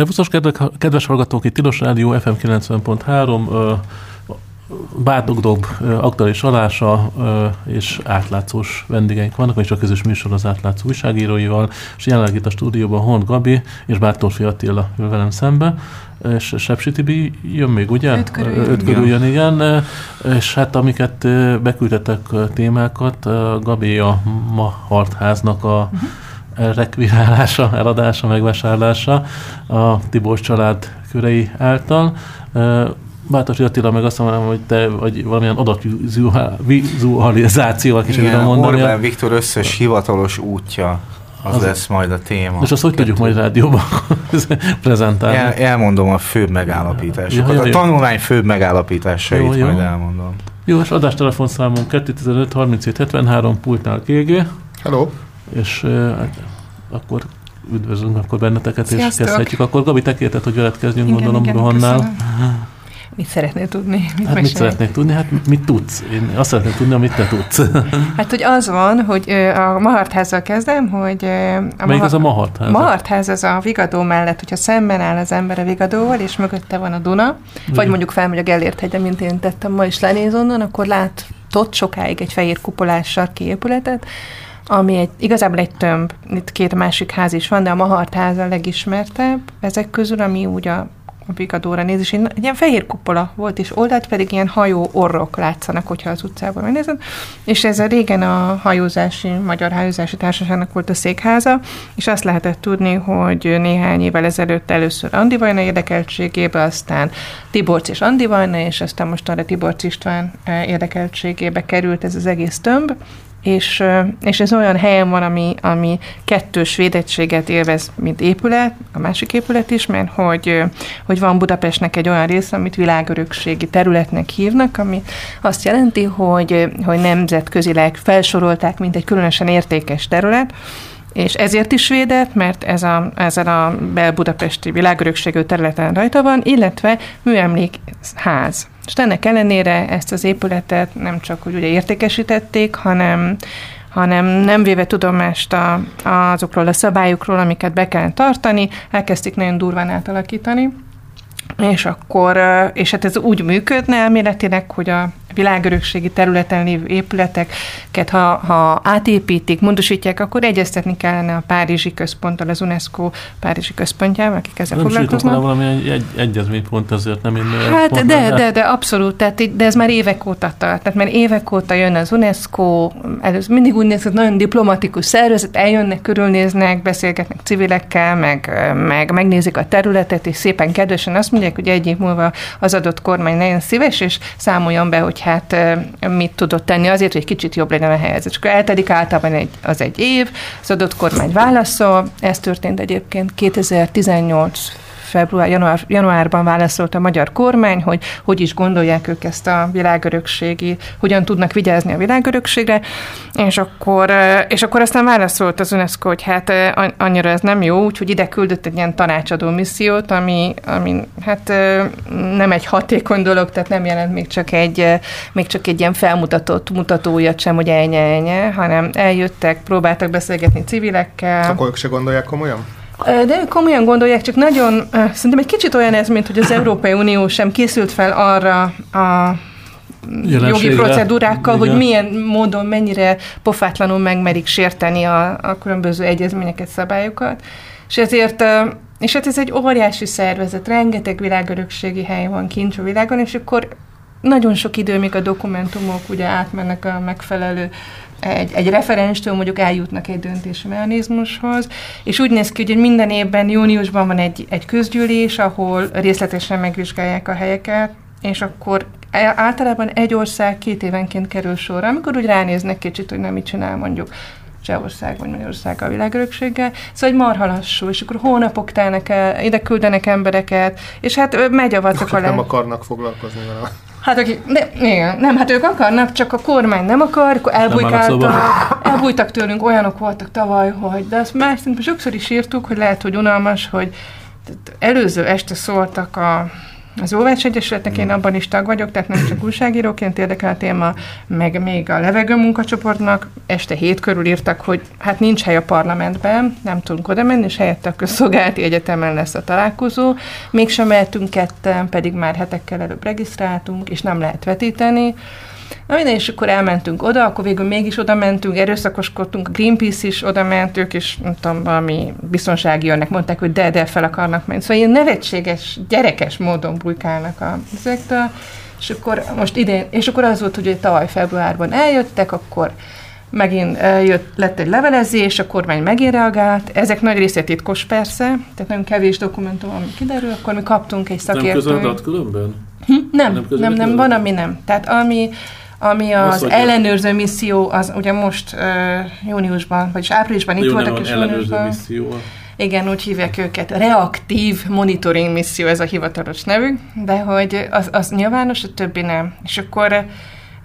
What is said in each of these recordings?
Szervuszos kedves hallgatók, itt Tilos Rádió FM 90.3, Bátogdob aktuális alása és átlátszós vendégeink vannak, és a közös műsor az átlátszó újságíróival, és jelenleg itt a stúdióban Hont Gabi és Bártorfi Attila ül velem szembe, és Sepsi Tibi jön még, ugye? Öt körül, Öt körül jön, igen. És hát amiket beküldtetek témákat, Gabi a ma hartháznak a uh-huh rekvirálása, eladása, megvásárlása a Tibor család körei által. Bátos Attila meg azt mondom, hogy te vagy valamilyen adatvizualizációval Igen, mondani. Orbán Viktor összes hivatalos útja az, az lesz majd a téma. És azt hogy tudjuk majd rádióban prezentálni? El, elmondom a főbb megállapításokat. Ja, a tanulmány főbb megállapításait jó, jó. majd elmondom. Jó, és adástelefonszámunk 215 37 73 pultnál KG. Hello és hát, akkor üdvözlünk akkor benneteket, Sziasztok. és kezdhetjük. Akkor Gabi, te kérted, hogy veled kezdjünk, igen, gondolom, igen, Rohannál. Mit szeretnél tudni? Mit hát mit szeretnék tudni? Hát mit tudsz? Én azt szeretném tudni, amit te tudsz. Hát, hogy az van, hogy a Mahartházzal kezdem, hogy... A Melyik az a Mahartház? Mahartház az a Vigadó mellett, hogyha szemben áll az ember a Vigadóval, és mögötte van a Duna, Igen. vagy mondjuk felmegy a Gellért hegye, mint én tettem ma is lenéz onnan, akkor látott sokáig egy fehér kupolás sarki épületet, ami egy, igazából egy tömb, itt két másik ház is van, de a Mahart ház a legismertebb ezek közül, ami úgy a, a Bigadóra néz, és egy, ilyen fehér kupola volt, és oldalt pedig ilyen hajó orrok látszanak, hogyha az utcában megnézed, és ez a régen a hajózási, Magyar Hajózási Társaságnak volt a székháza, és azt lehetett tudni, hogy néhány évvel ezelőtt először Andi Vajna érdekeltségébe, aztán Tiborc és Andi Vajna, és aztán mostanra Tiborc István eh, érdekeltségébe került ez az egész tömb, és, és ez olyan helyen van, ami, ami kettős védettséget élvez, mint épület, a másik épület is, mert hogy, hogy van Budapestnek egy olyan része, amit világörökségi területnek hívnak, ami azt jelenti, hogy, hogy nemzetközileg felsorolták, mint egy különösen értékes terület, és ezért is védett, mert ez a, ezen a bel-budapesti világörökségű területen rajta van, illetve műemlékház. És ennek ellenére ezt az épületet nem csak hogy ugye értékesítették, hanem hanem nem véve tudomást a, azokról a szabályokról, amiket be kell tartani, elkezdték nagyon durván átalakítani, és akkor, és hát ez úgy működne elméletileg, hogy a világörökségi területen lévő épületeket, ha, ha átépítik, módosítják, akkor egyeztetni kellene a Párizsi központtal, az UNESCO Párizsi központjával, akik ezzel nem foglalkoznak. Nem valami egy, egy egyezménypont ezért, nem én Hát de, de, de, de, abszolút, tehát, de ez már évek óta tart. Tehát már évek óta jön az UNESCO, először mindig úgy néz, hogy nagyon diplomatikus szervezet, eljönnek, körülnéznek, beszélgetnek civilekkel, meg, meg megnézik a területet, és szépen kedvesen azt mondják, hogy egy év múlva az adott kormány nagyon szíves, és számoljon be, hogy hát mit tudott tenni azért, hogy kicsit jobb legyen a helyzet. És akkor eltelik általában egy, az egy év, az adott kormány válaszol, ez történt egyébként 2018 február, január, januárban válaszolt a magyar kormány, hogy hogy is gondolják ők ezt a világörökségi, hogyan tudnak vigyázni a világörökségre, és akkor, és akkor aztán válaszolt az UNESCO, hogy hát annyira ez nem jó, úgyhogy ide küldött egy ilyen tanácsadó missziót, ami, ami hát nem egy hatékony dolog, tehát nem jelent még csak egy, még csak egy ilyen felmutatott mutatójat sem, hogy elnye, elnye, hanem eljöttek, próbáltak beszélgetni civilekkel. Akkor ők se gondolják komolyan? De ők komolyan gondolják, csak nagyon, szerintem egy kicsit olyan ez, mint hogy az Európai Unió sem készült fel arra a jogi procedúrákkal, Igen. hogy milyen módon, mennyire pofátlanul megmerik sérteni a, a különböző egyezményeket, szabályokat. És ezért és hát ez egy óriási szervezet, rengeteg világörökségi hely van kint a világon, és akkor nagyon sok idő, még a dokumentumok ugye átmennek a megfelelő egy, egy referenstől mondjuk eljutnak egy döntési mechanizmushoz, és úgy néz ki, hogy minden évben júniusban van egy, egy közgyűlés, ahol részletesen megvizsgálják a helyeket, és akkor általában egy ország két évenként kerül sorra, amikor úgy ránéznek kicsit, hogy nem mit csinál mondjuk Csehország vagy Magyarország a világörökséggel. Szóval egy marha lassú, és akkor hónapok telnek el, ide küldenek embereket, és hát megy a vacak alá. Nem akarnak foglalkozni vele. Hát akik, de, igen, nem, hát ők akarnak, csak a kormány nem akar, akkor elbújkáltak, elbújtak tőlünk, olyanok voltak tavaly, hogy, de azt már szintén sokszor is írtuk, hogy lehet, hogy unalmas, hogy előző este szóltak a az Óvács Egyesületnek, én abban is tag vagyok, tehát nem csak újságíróként érdekel a téma, meg még a levegő munkacsoportnak este hét körül írtak, hogy hát nincs hely a parlamentben, nem tudunk oda menni, és helyette a közszolgálati egyetemen lesz a találkozó. Mégsem mehetünk ketten, pedig már hetekkel előbb regisztráltunk, és nem lehet vetíteni. Na minden, és akkor elmentünk oda, akkor végül mégis oda mentünk, erőszakoskodtunk, a Greenpeace is oda ment, ők is, nem tudom, valami biztonsági jönnek, mondták, hogy de, de fel akarnak menni. Szóval ilyen nevetséges, gyerekes módon bujkálnak a ezektől, és akkor most idén, és akkor az volt, hogy tavaly februárban eljöttek, akkor megint jött, lett egy levelezés, a kormány megint reagált, ezek nagy része titkos persze, tehát nagyon kevés dokumentum, ami kiderül, akkor mi kaptunk egy szakértőt. Nem közöld különben? Hm? Nem, nem, nem, nem, van, ami nem. Tehát ami, ami az Most, ellenőrző misszió, az ugye most uh, júniusban, vagyis áprilisban itt voltak, és júniusban. Misszió. Igen, úgy hívják őket. Reaktív monitoring misszió, ez a hivatalos nevük, de hogy az, az nyilvános, a többi nem. És akkor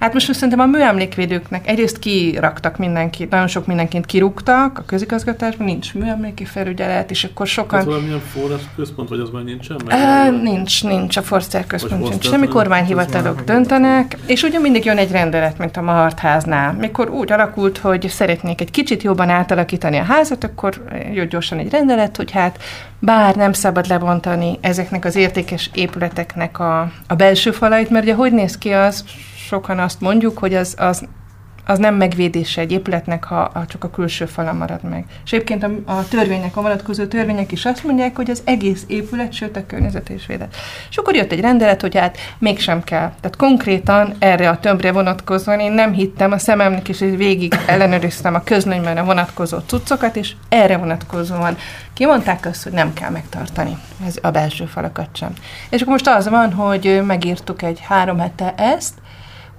Hát most szerintem a műemlékvédőknek egyrészt kiraktak mindenkit, nagyon sok mindenkit kirúgtak a közigazgatásban, nincs műemléki felügyelet, és akkor sokan... Ez valamilyen forrás központ, vagy az már nincsen? Meg, uh, nincs, nincs, a Forster központ nincs. Semmi kormányhivatalok döntenek, és ugye mindig jön egy rendelet, mint a Mahartháznál. Mikor úgy alakult, hogy szeretnék egy kicsit jobban átalakítani a házat, akkor jött gyorsan egy rendelet, hogy hát bár nem szabad lebontani ezeknek az értékes épületeknek a, a belső falait, mert ugye hogy néz ki az, sokan azt mondjuk, hogy az, az az nem megvédése egy épületnek, ha, ha csak a külső fala marad meg. És egyébként a, a törvények, a vonatkozó törvények is azt mondják, hogy az egész épület, sőt a környezet is védett. És akkor jött egy rendelet, hogy hát mégsem kell. Tehát konkrétan erre a tömbre vonatkozóan én nem hittem a szememnek, és végig ellenőriztem a közlönyben a vonatkozó cuccokat, és erre vonatkozóan kimondták azt, hogy nem kell megtartani ez a belső falakat sem. És akkor most az van, hogy megírtuk egy három hete ezt,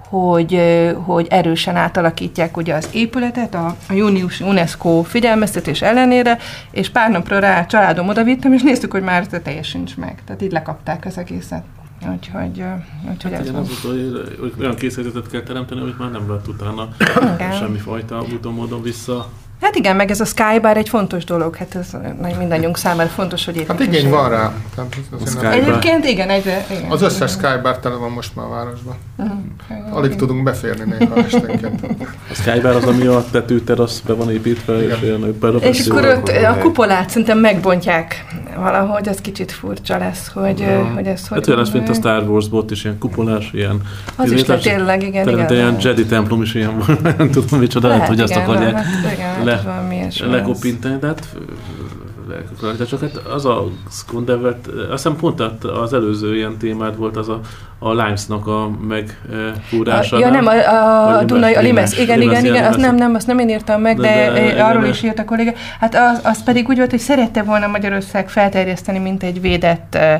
hogy, hogy erősen átalakítják ugye az épületet a, a júniusi UNESCO figyelmeztetés ellenére, és pár napra rá családom oda vittem, és néztük, hogy már teljesen sincs meg. Tehát így lekapták az egészet. Úgyhogy, úgyhogy hát ez van. Az, hogy olyan készítőt kell teremteni, hogy már nem lehet utána semmifajta úton módon vissza Hát igen, meg ez a Skybar egy fontos dolog, hát ez mindannyiunk számára fontos, hogy Hát igény van rá. Egyébként igen, egyre, igen. Az összes Skybar tele van most már a városban. Uh-huh. Alig tudunk beférni néha esténként. A Skybar az, ami a tetőterasz be van építve, igen. és ilyen És akkor ott a kupolát szerintem megbontják valahogy, az kicsit furcsa lesz, hogy, ja. hogy ez hogy... Hát olyan lesz, mint a Star Wars bot is, ilyen kupolás, ilyen... Az is tényleg, igen, igen. Ilyen Jedi templom is ilyen, nem tudom micsoda, lehet, hogy azt akarják. Le, lekopintani, de hát de csak hát az a Skundevet, azt hiszem pont az előző ilyen témád volt az a, a Limesnak a megfúrása. Ja, nem, a, a, a Dunai, a Limes, igen, igen, igen, azt nem, nem, azt nem én írtam meg, de, de, de arról is írt a kolléga. Hát az, az pedig úgy volt, hogy szerette volna Magyarország felterjeszteni, mint egy védett ö,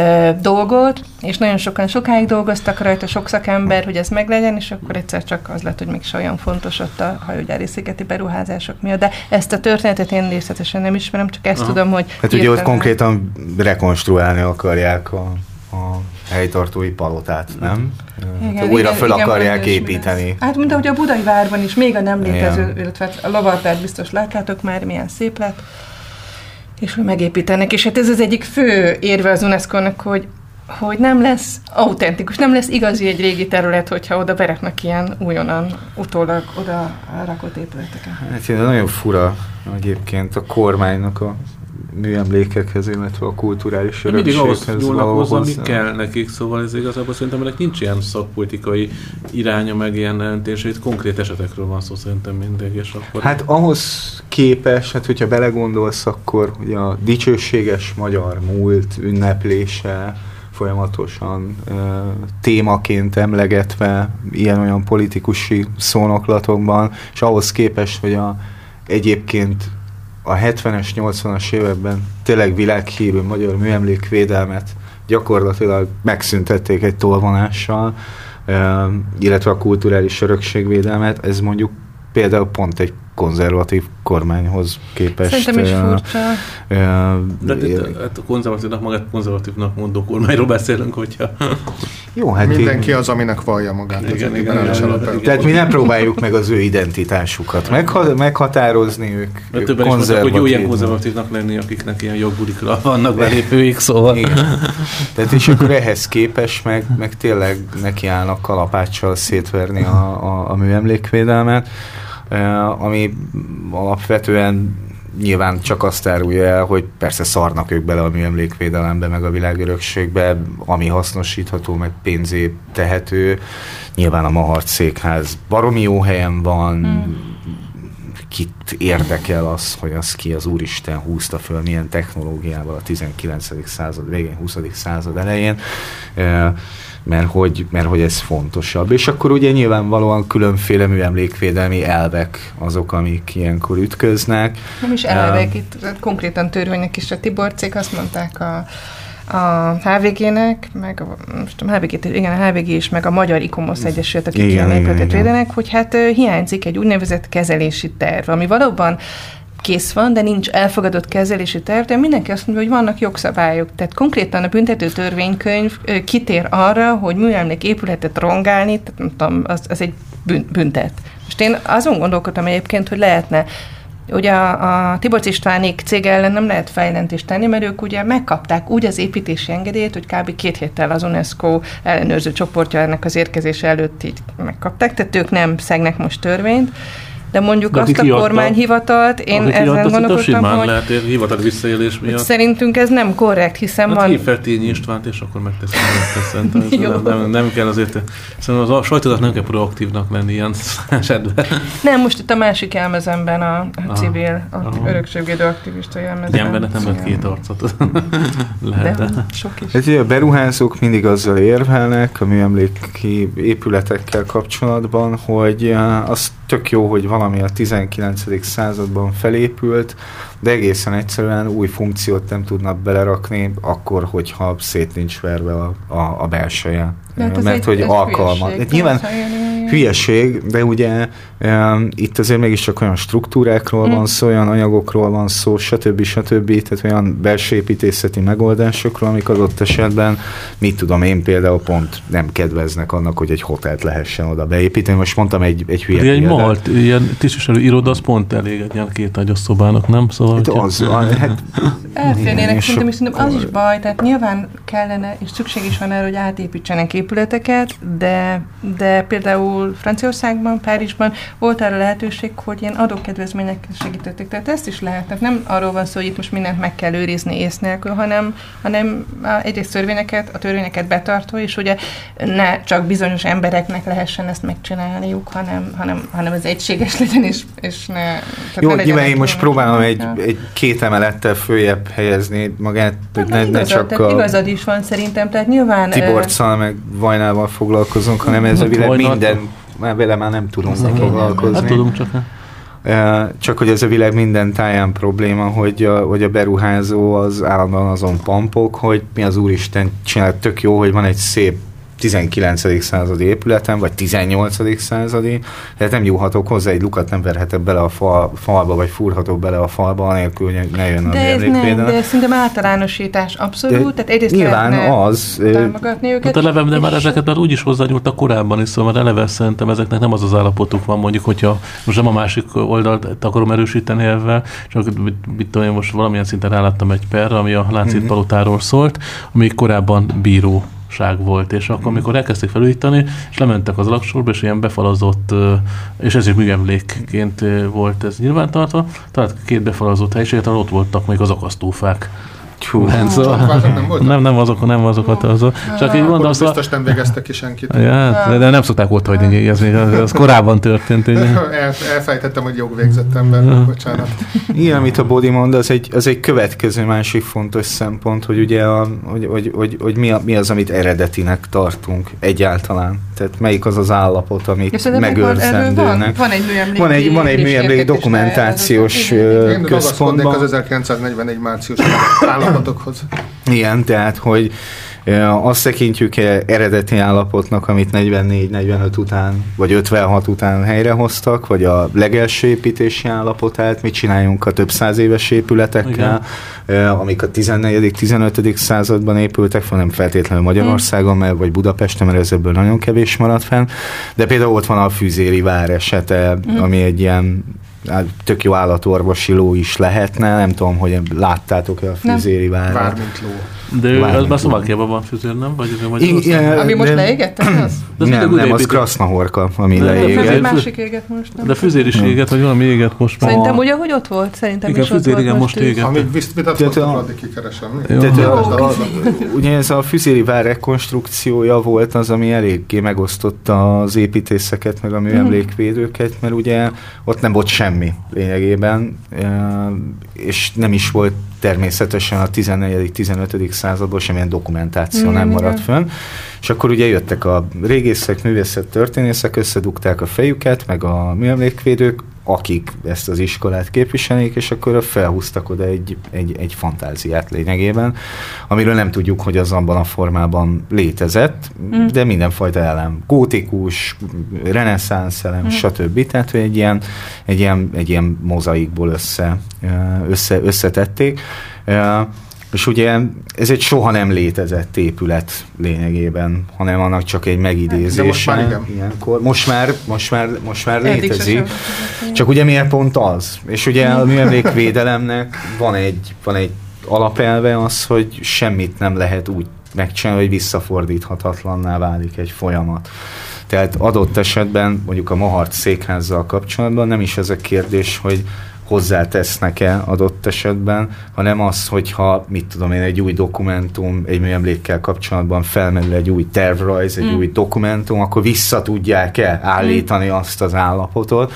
ö, dolgot, és nagyon sokan sokáig dolgoztak rajta, sok szakember, hogy ez meglegyen, és akkor egyszer csak az lett, hogy még olyan fontos ott a hajógyári szigeti beruházások miatt. De ezt a történetet én részletesen nem ismerem, csak ezt Aha. tudom, hogy... Hát ugye ott konkrétan rekonstruálni akarják a, a helytartói palotát, nem? Igen, újra igen, föl igen, akarják igen, építeni. Hát, mint ahogy a Budai várban is, még a nem létező, igen. illetve a Lavarpert biztos láttátok már, milyen szép lett, és hogy megépítenek. És hát ez az egyik fő érve az UNESCO-nak, hogy hogy nem lesz autentikus, nem lesz igazi egy régi terület, hogyha oda bereknek ilyen újonnan utólag oda rakott épületeket. Hát nagyon fura egyébként a kormánynak a műemlékekhez, illetve a kulturális örökséghez Mindig ahhoz hozzá, mi kell nekik, szóval ez igazából szerintem ennek nincs ilyen szakpolitikai iránya, meg ilyen jelentése, itt konkrét esetekről van szó szerintem mindig, és akkor... Hát ahhoz képes, hát hogyha belegondolsz, akkor ugye a dicsőséges magyar múlt ünneplése, folyamatosan uh, témaként emlegetve ilyen-olyan politikusi szónoklatokban, és ahhoz képest, hogy a, egyébként a 70-es, 80-as években tényleg világhírű magyar műemlékvédelmet gyakorlatilag megszüntették egy tolvonással, illetve a kulturális örökségvédelmet, ez mondjuk például pont egy konzervatív kormányhoz képest. Szerintem is furcsa. De itt, hát a konzervatívnak, magát konzervatívnak mondó kormányról beszélünk, hogyha... Jó, hát Mindenki én... az, aminek vallja magát. Igen, igen, igen, igen. Tehát mi nem próbáljuk meg az ő identitásukat megha- meghatározni, ők, ők többen is mondták, hogy jó ilyen konzervatívnak lenni, akiknek ilyen jogbudikra vannak belépőik, szóval... Igen. Tehát és akkor ehhez képes meg, meg tényleg nekiállnak kalapáccsal szétverni a, a, a műemlékvédelmet ami alapvetően nyilván csak azt árulja el, hogy persze szarnak ők bele a műemlékvédelembe, meg a világörökségbe, ami hasznosítható, meg pénzé tehető. Nyilván a Mahart székház baromi jó helyen van, mm. kit érdekel az, hogy az ki az Úristen húzta föl, milyen technológiával a 19. század végén, 20. század elején mert hogy, mert hogy ez fontosabb. És akkor ugye nyilvánvalóan különféle műemlékvédelmi elvek azok, amik ilyenkor ütköznek. Nem is elvek, um, itt konkrétan törvények is. A Tiborcék azt mondták a a HVG-nek, meg a, most a HVG, igen, a HVG is, meg a Magyar Ikomosz Egyesület, akik ilyen védenek, hogy hát hiányzik egy úgynevezett kezelési terv, ami valóban kész van, de nincs elfogadott kezelési terv, de mindenki azt mondja, hogy vannak jogszabályok. Tehát konkrétan a büntető törvénykönyv kitér arra, hogy műemlék épületet rongálni, tehát nem tudom, az, az egy büntet. Most én azon gondolkodtam egyébként, hogy lehetne Ugye a, a Tiborc Istvánék cég ellen nem lehet fejlentést tenni, mert ők ugye megkapták úgy az építési engedélyt, hogy kb. két héttel az UNESCO ellenőrző csoportja ennek az érkezése előtt így megkapták, tehát ők nem szegnek most törvényt. De mondjuk de azt a kormányhivatalt, én ezen gondolkodtam, hogy... lehet hivatal visszaélés miatt. Szerintünk ez nem korrekt, hiszen hát van... hív fel Tényi Istvánt, és akkor megteszem, megteszem. nem, nem, nem, kell azért... Szerintem az a sajtózat nem kell proaktívnak lenni ilyen esetben. Nem, most itt a másik elmezemben a, a civil, a örökségvédő aktivista elmezemben. Egy embernek nem lehet két arcot. lehet, de, de. sok is. Ez a beruházók mindig azzal érvelnek a műemléki épületekkel kapcsolatban, hogy az tök jó, hogy valami a 19. században felépült, de egészen egyszerűen új funkciót nem tudnak belerakni, akkor, hogyha szét nincs verve a, a, a belseje. Mert, mert egy, hogy alkalmat. Nyilván hülyeség, de ugye um, itt azért mégiscsak olyan struktúrákról hmm. van szó, olyan anyagokról van szó, stb. stb. Tehát olyan belső építészeti megoldásokról, amik adott esetben, mit tudom én például pont nem kedveznek annak, hogy egy hotelt lehessen oda beépíteni. Most mondtam egy, egy hülye Egy malt, ilyen tisztviselő iroda, az pont elég egy ilyen két szobának, nem? Szóval, hát az, hát, Elférnének, szerintem, és szerintem az is baj, tehát nyilván kellene, és szükség is van erre, hogy átépítsenek épületeket, de, de például Franciaországban, Párizsban volt arra lehetőség, hogy ilyen adókedvezményekkel segítették. Tehát ezt is lehet. Tehát nem arról van szó, hogy itt most mindent meg kell őrizni ész nélkül, hanem, hanem egyrészt törvényeket, a törvényeket betartva, és ugye ne csak bizonyos embereknek lehessen ezt megcsinálniuk, hanem, hanem, hanem ez egységes legyen, és, és ne... Jó, ne nyilván én most próbálom egy, egy két emelettel följebb helyezni magát, hogy ne, ne csak tehát a... igazad is van szerintem, tehát nyilván... Tiborccal meg Vajnával foglalkozunk, hanem ez a világ minden, már vele már nem tudunk foglalkozni. Hát tudunk csak csak hogy ez a világ minden táján probléma, hogy a, hogy a beruházó az állandóan azon pampok, hogy mi az Úristen csinál tök jó, hogy van egy szép 19. századi épületen, vagy 18. századi, tehát nem nyúlhatok hozzá, egy lukat nem verhetek bele a fal, falba, vagy fúrhatok bele a falba, anélkül, hogy ne jön a de ez nem, de szerintem általánosítás abszolút, tehát egyrészt nyilván az, támogatni őket. Hát eleve, de már ezeket már úgy is hozzányúltak korábban is, szóval már eleve szerintem ezeknek nem az az állapotuk van, mondjuk, hogyha most nem a másik oldalt akarom erősíteni ebben, csak mit, mit tudom, én most valamilyen szinten ráláttam egy perre, ami a Láncít mm-hmm. palotáról szólt, ami korábban bíró volt, és akkor, amikor elkezdték felújítani, és lementek az alaksorba, és ilyen befalazott, és ez is műemlékként volt ez nyilvántartva, tehát két befalazott helyiséget, ott voltak még az akasztófák Hú, hát, szóval, nem, nem, nem, azok, nem azokat, azok. Csak így mondom, szóval... Biztos nem végeztek ki senkit. Ja, de, de nem szokták ott hagyni, ez még az, az korábban történt. Ugye? El, elfejtettem, hogy jogvégzett ember, bocsánat. Igen, amit a Bodi mond, az egy, az egy következő másik fontos szempont, hogy ugye a, hogy, hogy, hogy, hogy mi, a, mi az, amit eredetinek tartunk egyáltalán. Tehát melyik az az állapot, amit megőrzendőnek. Van, van egy műemlék, van egy, van egy műemlék dokumentációs központban. az 1941 március állapotokhoz. Igen, tehát, hogy Azt tekintjük eredeti állapotnak, amit 44-45 után, vagy 56 után helyrehoztak, vagy a legelső építési állapotát, mit csináljunk a több száz éves épületekkel, Igen. amik a 14.-15. században épültek, nem feltétlenül Magyarországon, mert, vagy Budapesten, mert ez ebből nagyon kevés maradt fenn, de például ott van a Fűzéri vár esete, mm. ami egy ilyen tök jó állatorvosi ló is lehetne, nem tudom, hogy láttátok-e a Fűzéri várat. Vár, mint ló. De ő, az már Szlovákiában van fűzőr, nem? Vagy, vagy Igen, ami most leégett, az? De nem, nem, az Krasznahorka, ami de, leégett. De másik éget most. Nem de fűzér is éget, vagy valami éget most már. Szerintem ugye, hogy ott volt? Szerintem igen, is ott volt igen, most éget. Amíg vitatkoztak, addig kikeresem. Ugye ez a fűzéri vár rekonstrukciója volt az, ami eléggé megosztotta az építészeket, meg a műemlékvédőket, mert ugye ott nem volt semmi lényegében, és nem is volt természetesen a 14.-15. századból semmilyen dokumentáció mm, nem maradt igen. fönn. És akkor ugye jöttek a régészek, művészet, történészek, összedugták a fejüket, meg a műemlékvédők, akik ezt az iskolát képviselik, és akkor felhúztak oda egy, egy, egy fantáziát lényegében, amiről nem tudjuk, hogy az abban a formában létezett, mm. de mindenfajta elem, gótikus, reneszánsz elem, mm. stb. Tehát, egy ilyen, egy ilyen, egy ilyen mozaikból össze, össze, összetették. És ugye ez egy soha nem létezett épület lényegében, hanem annak csak egy megidézése. most már igen. Ilyenkor. Most már, most már, most már létezik. Csak ugye miért pont az? És ugye a műemlékvédelemnek van egy, van egy alapelve az, hogy semmit nem lehet úgy megcsinálni, hogy visszafordíthatatlanná válik egy folyamat. Tehát adott esetben mondjuk a Mahart székházzal kapcsolatban nem is ez a kérdés, hogy hozzátesznek-e adott esetben, hanem az, hogyha, mit tudom én, egy új dokumentum, egy műemlékkel kapcsolatban felmerül egy új tervrajz, egy mm. új dokumentum, akkor vissza tudják-e állítani mm. azt az állapotot,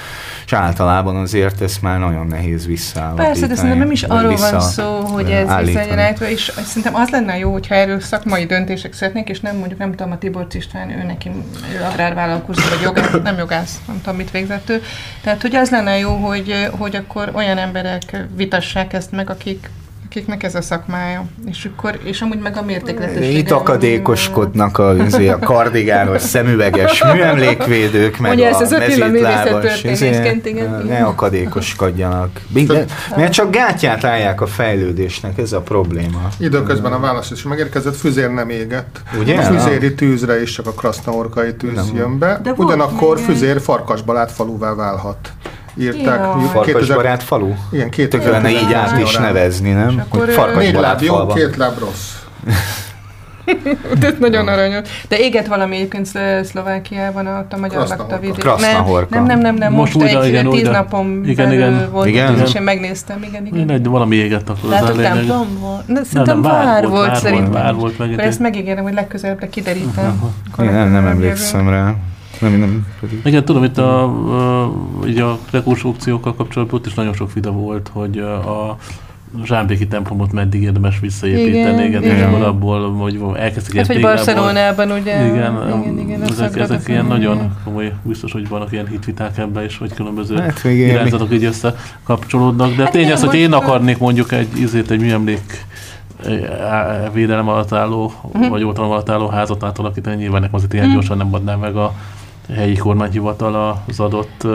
és általában azért ezt már nagyon nehéz visszaállítani. Persze, de szerintem nem is arról van szó, hogy ez visszaállítva, és szerintem az lenne jó, hogyha erről szakmai döntések szeretnék, és nem mondjuk, nem tudom, a Tibor István, ő neki ő agrárvállalkozó, vagy jogász, nem jogász, nem tudom, mit végzett ő. Tehát, hogy az lenne jó, hogy, hogy akkor akkor olyan emberek vitassák ezt meg, akik akiknek ez a szakmája. És, akkor, és amúgy meg a mértékletesség. Itt akadékoskodnak a, a kardigános, szemüveges műemlékvédők, meg Ugye a ez az mezítlábas. igen. Ne akadékoskodjanak. Minden, mert csak gátját állják a fejlődésnek, ez a probléma. Időközben a válasz is megérkezett, füzér nem égett. Ugye? A füzéri tűzre is csak a krasznaorkai tűz nem. jön be. De Ugyanakkor füzér farkasbalát faluvá válhat írták. Ja. Farkasbarát falu? Igen, két Tök lenne így át is nevezni, nem? Hogy farkasbarát jó, két láb rossz. Ez nagyon aranyos. De éget valami egyébként Szlovákiában ott a magyar lakta vidék. Nem, nem, nem, nem, nem, most, most újra, egy igen, tíz napon igen, igen. volt, igen, igen. és én megnéztem, igen, igen. Én egy valami éget akkor az a lényeg. Nem, szerintem vár volt, szerintem. Vár volt. Ezt megígérem, hogy legközelebb kiderítem. Nem, nem emlékszem rá. Nem, nem. Igen, tudom, itt a, a, így a rekonstrukciókkal kapcsolatban ott is nagyon sok vita volt, hogy a Zsámbéki templomot meddig érdemes visszaépíteni, igen, igen, igen. és akkor abból, hogy elkezdtek hát, hogy Barcelonában ugye. Igen, igen, igen ezek, ezek ilyen nagyon komoly, biztos, hogy vannak ilyen hitviták ebben is, hogy különböző hát, irányzatok így összekapcsolódnak, de hát tény az, hogy én akarnék mondjuk egy, izét, egy műemlék védelem alatt álló, uh-huh. vagy oltalom alatt álló házat átalakítani, nyilván nekem azért ilyen uh-huh. gyorsan nem adnám meg a helyi kormányhivatal az adott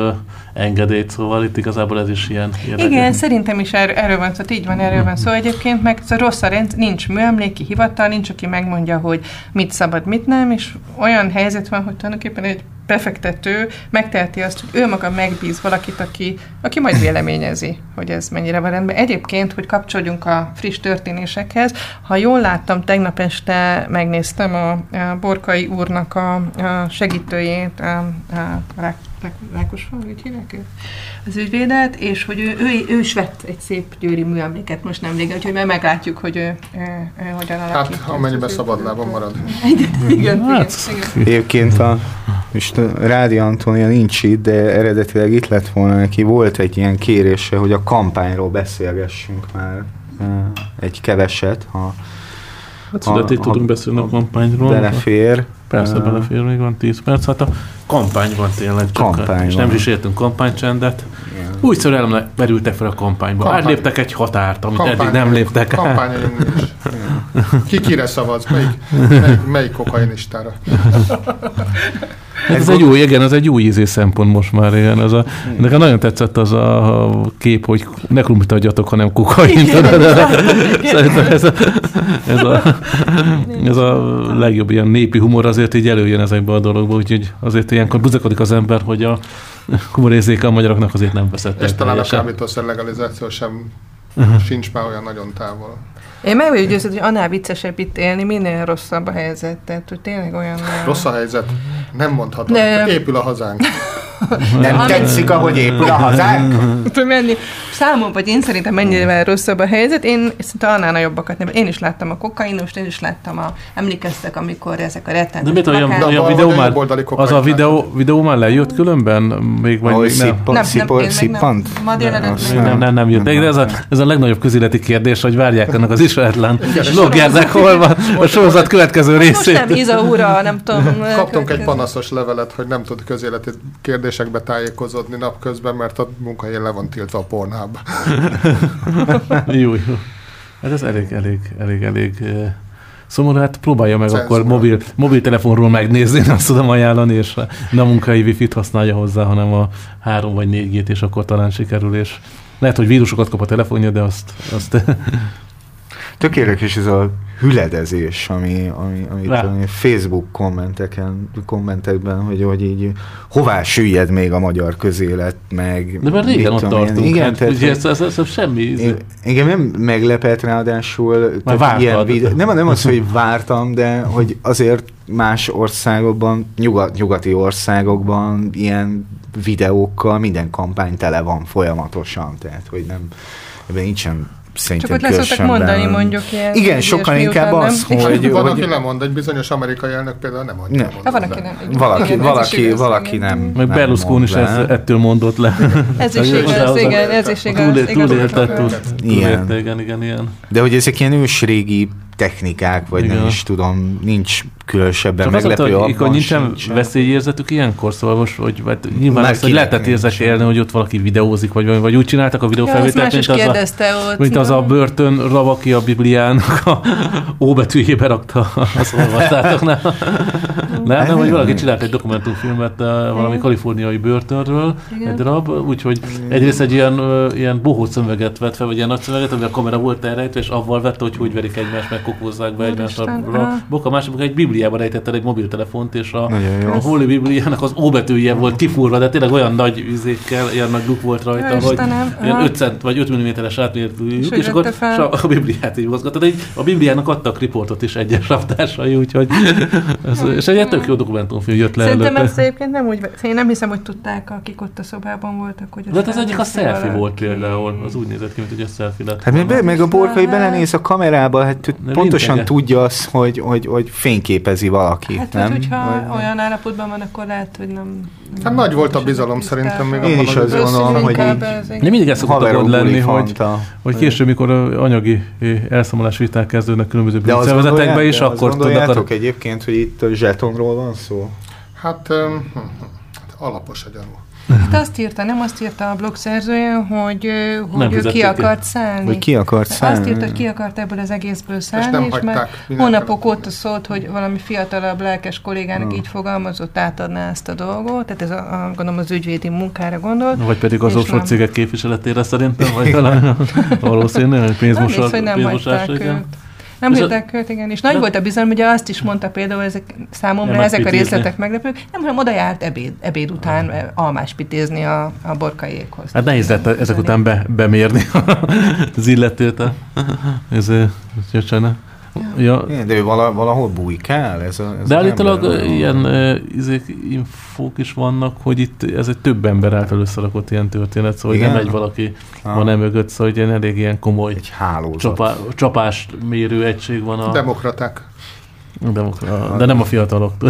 engedélyt, szóval itt igazából ez is ilyen érdekes. Igen, szerintem is er, erről van szó, így van, erről van szó egyébként, meg ez a rossz a rend, nincs műemléki hivatal, nincs, aki megmondja, hogy mit szabad, mit nem, és olyan helyzet van, hogy tulajdonképpen egy befektető megteheti azt, hogy ő maga megbíz valakit, aki, aki majd véleményezi, hogy ez mennyire van rendben. Egyébként, hogy kapcsolódjunk a friss történésekhez, ha jól láttam, tegnap este megnéztem a, a Borkai úrnak a, a segítőjét, a, a Rákosfal, úgy hívják? Az ügyvédet, és hogy ő, ő, ő is vett egy szép győri műemléket most nem régen, úgyhogy már meglátjuk, hogy ő, ő, ő hogyan alakít. Hát, amennyiben szabadlábon marad. Igen, igen, hát, igen. Egyébként a most Rádi Antónia nincs itt, de eredetileg itt lett volna neki. Volt egy ilyen kérése, hogy a kampányról beszélgessünk már egy keveset, ha Hát születik tudunk beszélni a kampányról. Belefér. Persze uh, belefér, még van 10 perc. Hát a kampány van tényleg. Csak kampány és van. nem is értünk kampánycsendet. Yeah. Úgyszor elmerültek fel a kampányba. Kampány. Már léptek egy határt, amit kampány. eddig nem léptek Kampány Ki kire szavaz? Melyik, melyik, melyik kokainistára? Hát ez, ez egy új, igen, ez egy új ízé szempont most már ilyen. Ez a, nekem nagyon tetszett az a kép, hogy ne krumplit adjatok, hanem kokain. Szerintem ez a, ez, a, ez a legjobb ilyen népi humor azért így előjön ezekbe a dologba, úgyhogy azért ilyenkor buzakodik az ember, hogy a humorérzéke a magyaroknak azért nem veszett. És talán a kábítószer legalizáció sem uh-huh. sincs már olyan nagyon távol. Én meg vagyok győződve, hogy annál viccesebb itt élni, minél rosszabb a helyzet. Tehát, hogy tényleg olyan... Rossz a helyzet? Nem mondhatom. De... Épül a hazánk. Nem Ami... tetszik, ahogy épül a hazánk? menni. Számom, vagy én szerintem mennyire rosszabb a helyzet. Én szerintem annál nagyobbakat nem. Én is láttam a kokainost, én is láttam a... Emlékeztek, amikor ezek a rettenetes... De mit olyan, olyan videó már... Az a videó, videó már lejött különben? Még vagy Ahogy nem? Nem, nem, szippant? Délelőtt nem, nem, nem jött. De ez a, ez a legnagyobb közéleti kérdés, hogy várják ennek az ismeretlen logjázzák, hol van a sorozat következő részét. Most nem Iza ura, nem tudom. Kaptunk egy panaszos levelet, hogy nem tud közéleti kérdésekbe tájékozódni napközben, mert a munkahelyén le van tiltva a Pornhub. jó, jó. Hát ez elég, elég, elég, elég Szomorú, hát próbálja meg akkor mobil, mobiltelefonról megnézni, azt tudom ajánlani, és nem a munkai wifi-t használja hozzá, hanem a három vagy négy gét, és akkor talán sikerül, és lehet, hogy vírusokat kap a telefonja, de azt, azt Tök érdekes ez a hüledezés, ami, ami, amit ami Facebook kommenteken, kommentekben, hogy, hogy így hová süllyed még a magyar közélet, meg... De már régen ott tartunk. Igen, hát, tehát, ugye ez, ez, ez, ez semmi... Én, engem nem meglepett ráadásul. Már ilyen videó, nem, nem az, hogy vártam, de hogy azért más országokban, nyugat, nyugati országokban ilyen videókkal minden kampány tele van folyamatosan, tehát hogy nem, ebben nincsen szerintem Csak ott leszoktak mondani mondjuk ilyen... Igen, sokkal inkább az, nem. hogy... Van, aki nem mond, egy bizonyos amerikai elnök például nem mondja. Nem. Ha, van, aki nem. Valaki, igen, valaki, igaz, valaki nem. Meg Berlusconi is ettől mondott le. Ez is igaz, igen, ez is igaz. Túlélte, túlélte, igen, igen, igen. De hogy ezek ilyen ősrégi technikák, vagy Igen. nem is tudom, nincs különösebben Csak meglepő az, hogy nincsen sincsen. veszélyérzetük ilyenkor, szóval most, hogy vagy, nyilván azt, hogy lehetett érzékelni, hogy ott valaki videózik, vagy, vagy úgy csináltak a videófelvételt, ja, mint, az a, ott, mint az a börtön rab, aki a Bibliának a ó betűjébe rakta az olvastátok, nem? nem, hogy valaki csinált egy dokumentumfilmet valami kaliforniai börtönről, egy darab, úgyhogy egyrészt egy ilyen, ilyen bohóc szöveget vett fel, vagy ilyen nagy szöveget, ami a kamera volt elrejtve, és avval vette, hogy hogy verik egymást, meg kokózzák be egymást a boka. Másik egy Bibliában rejtette egy mobiltelefont, és a, a Holy Bibliának az óbetűje volt kifúrva, de tényleg olyan nagy üzékkel, ilyen nagy luk volt rajta, hogy ilyen 5 cent vagy 5 mm-es átmértű és, és akkor fel. a Bibliát így mozgatta. De a Bibliának adtak riportot is egyes raptársai, úgyhogy ez, és egy tök jó dokumentumfilm jött le Szerintem ezt egyébként nem úgy, én nem hiszem, hogy tudták, akik ott a szobában voltak, hogy De hát az egyik a selfie volt például, az úgy nézett ki, mint hogy a selfie lett. Hát meg a borkai belenéz a kamerába, hát pontosan tudja az, hogy, hogy, hogy fényképezi valaki. Hát, nem? hogyha vagy, olyan állapotban van, akkor lehet, hogy nem... Hát nagy volt a bizalom szerintem még Én is azt gondolom, hogy így mindig ez szokott lenni, hogy, hogy később, mikor anyagi elszámolás viták kezdődnek különböző szervezetekbe is, akkor tudnak... egyébként, hogy itt a zsetonról van szó? Hát, um, alapos a gyanú. Hát azt írta, nem azt írta a blog szerzője, hogy, hogy ő ki akart szállni. Hogy ki akart szállni. Azt írta, hogy ki akart ebből az egészből szállni, és, és már hónapok óta szólt, hogy valami fiatalabb, lelkes kollégának hmm. így fogalmazott, átadná ezt a dolgot, tehát ez a, a gondolom az ügyvédi munkára gondolt. Vagy pedig az offshore cégek képviseletére szerintem, vagy talán valószínű, hogy pénzmosás. Nem, hogy nem hagyták őt. Nem hittek őt, igen. És nagy de... volt a bizalom, ugye azt is mondta például, ezek számomra nem ezek a részletek meglepők, nem, hanem oda járt ebéd, ebéd után ah. almás pitézni a, a borkaiékhoz. Hát nehéz lett ezek után be, bemérni az illetőt. Ez, ez, ez, Ja. Igen, de ő vala, valahol bujkál? Ez a, ez de állítólag ilyen izék, infók is vannak, hogy itt ez egy több ember által összerakott ilyen történet, szóval Igen? nem egy valaki ah. van emögött, szóval ilyen elég ilyen komoly egy hálózat. Csapá, csapást mérő egység van a... Demokraták. Demokra, de nem a fiatalok.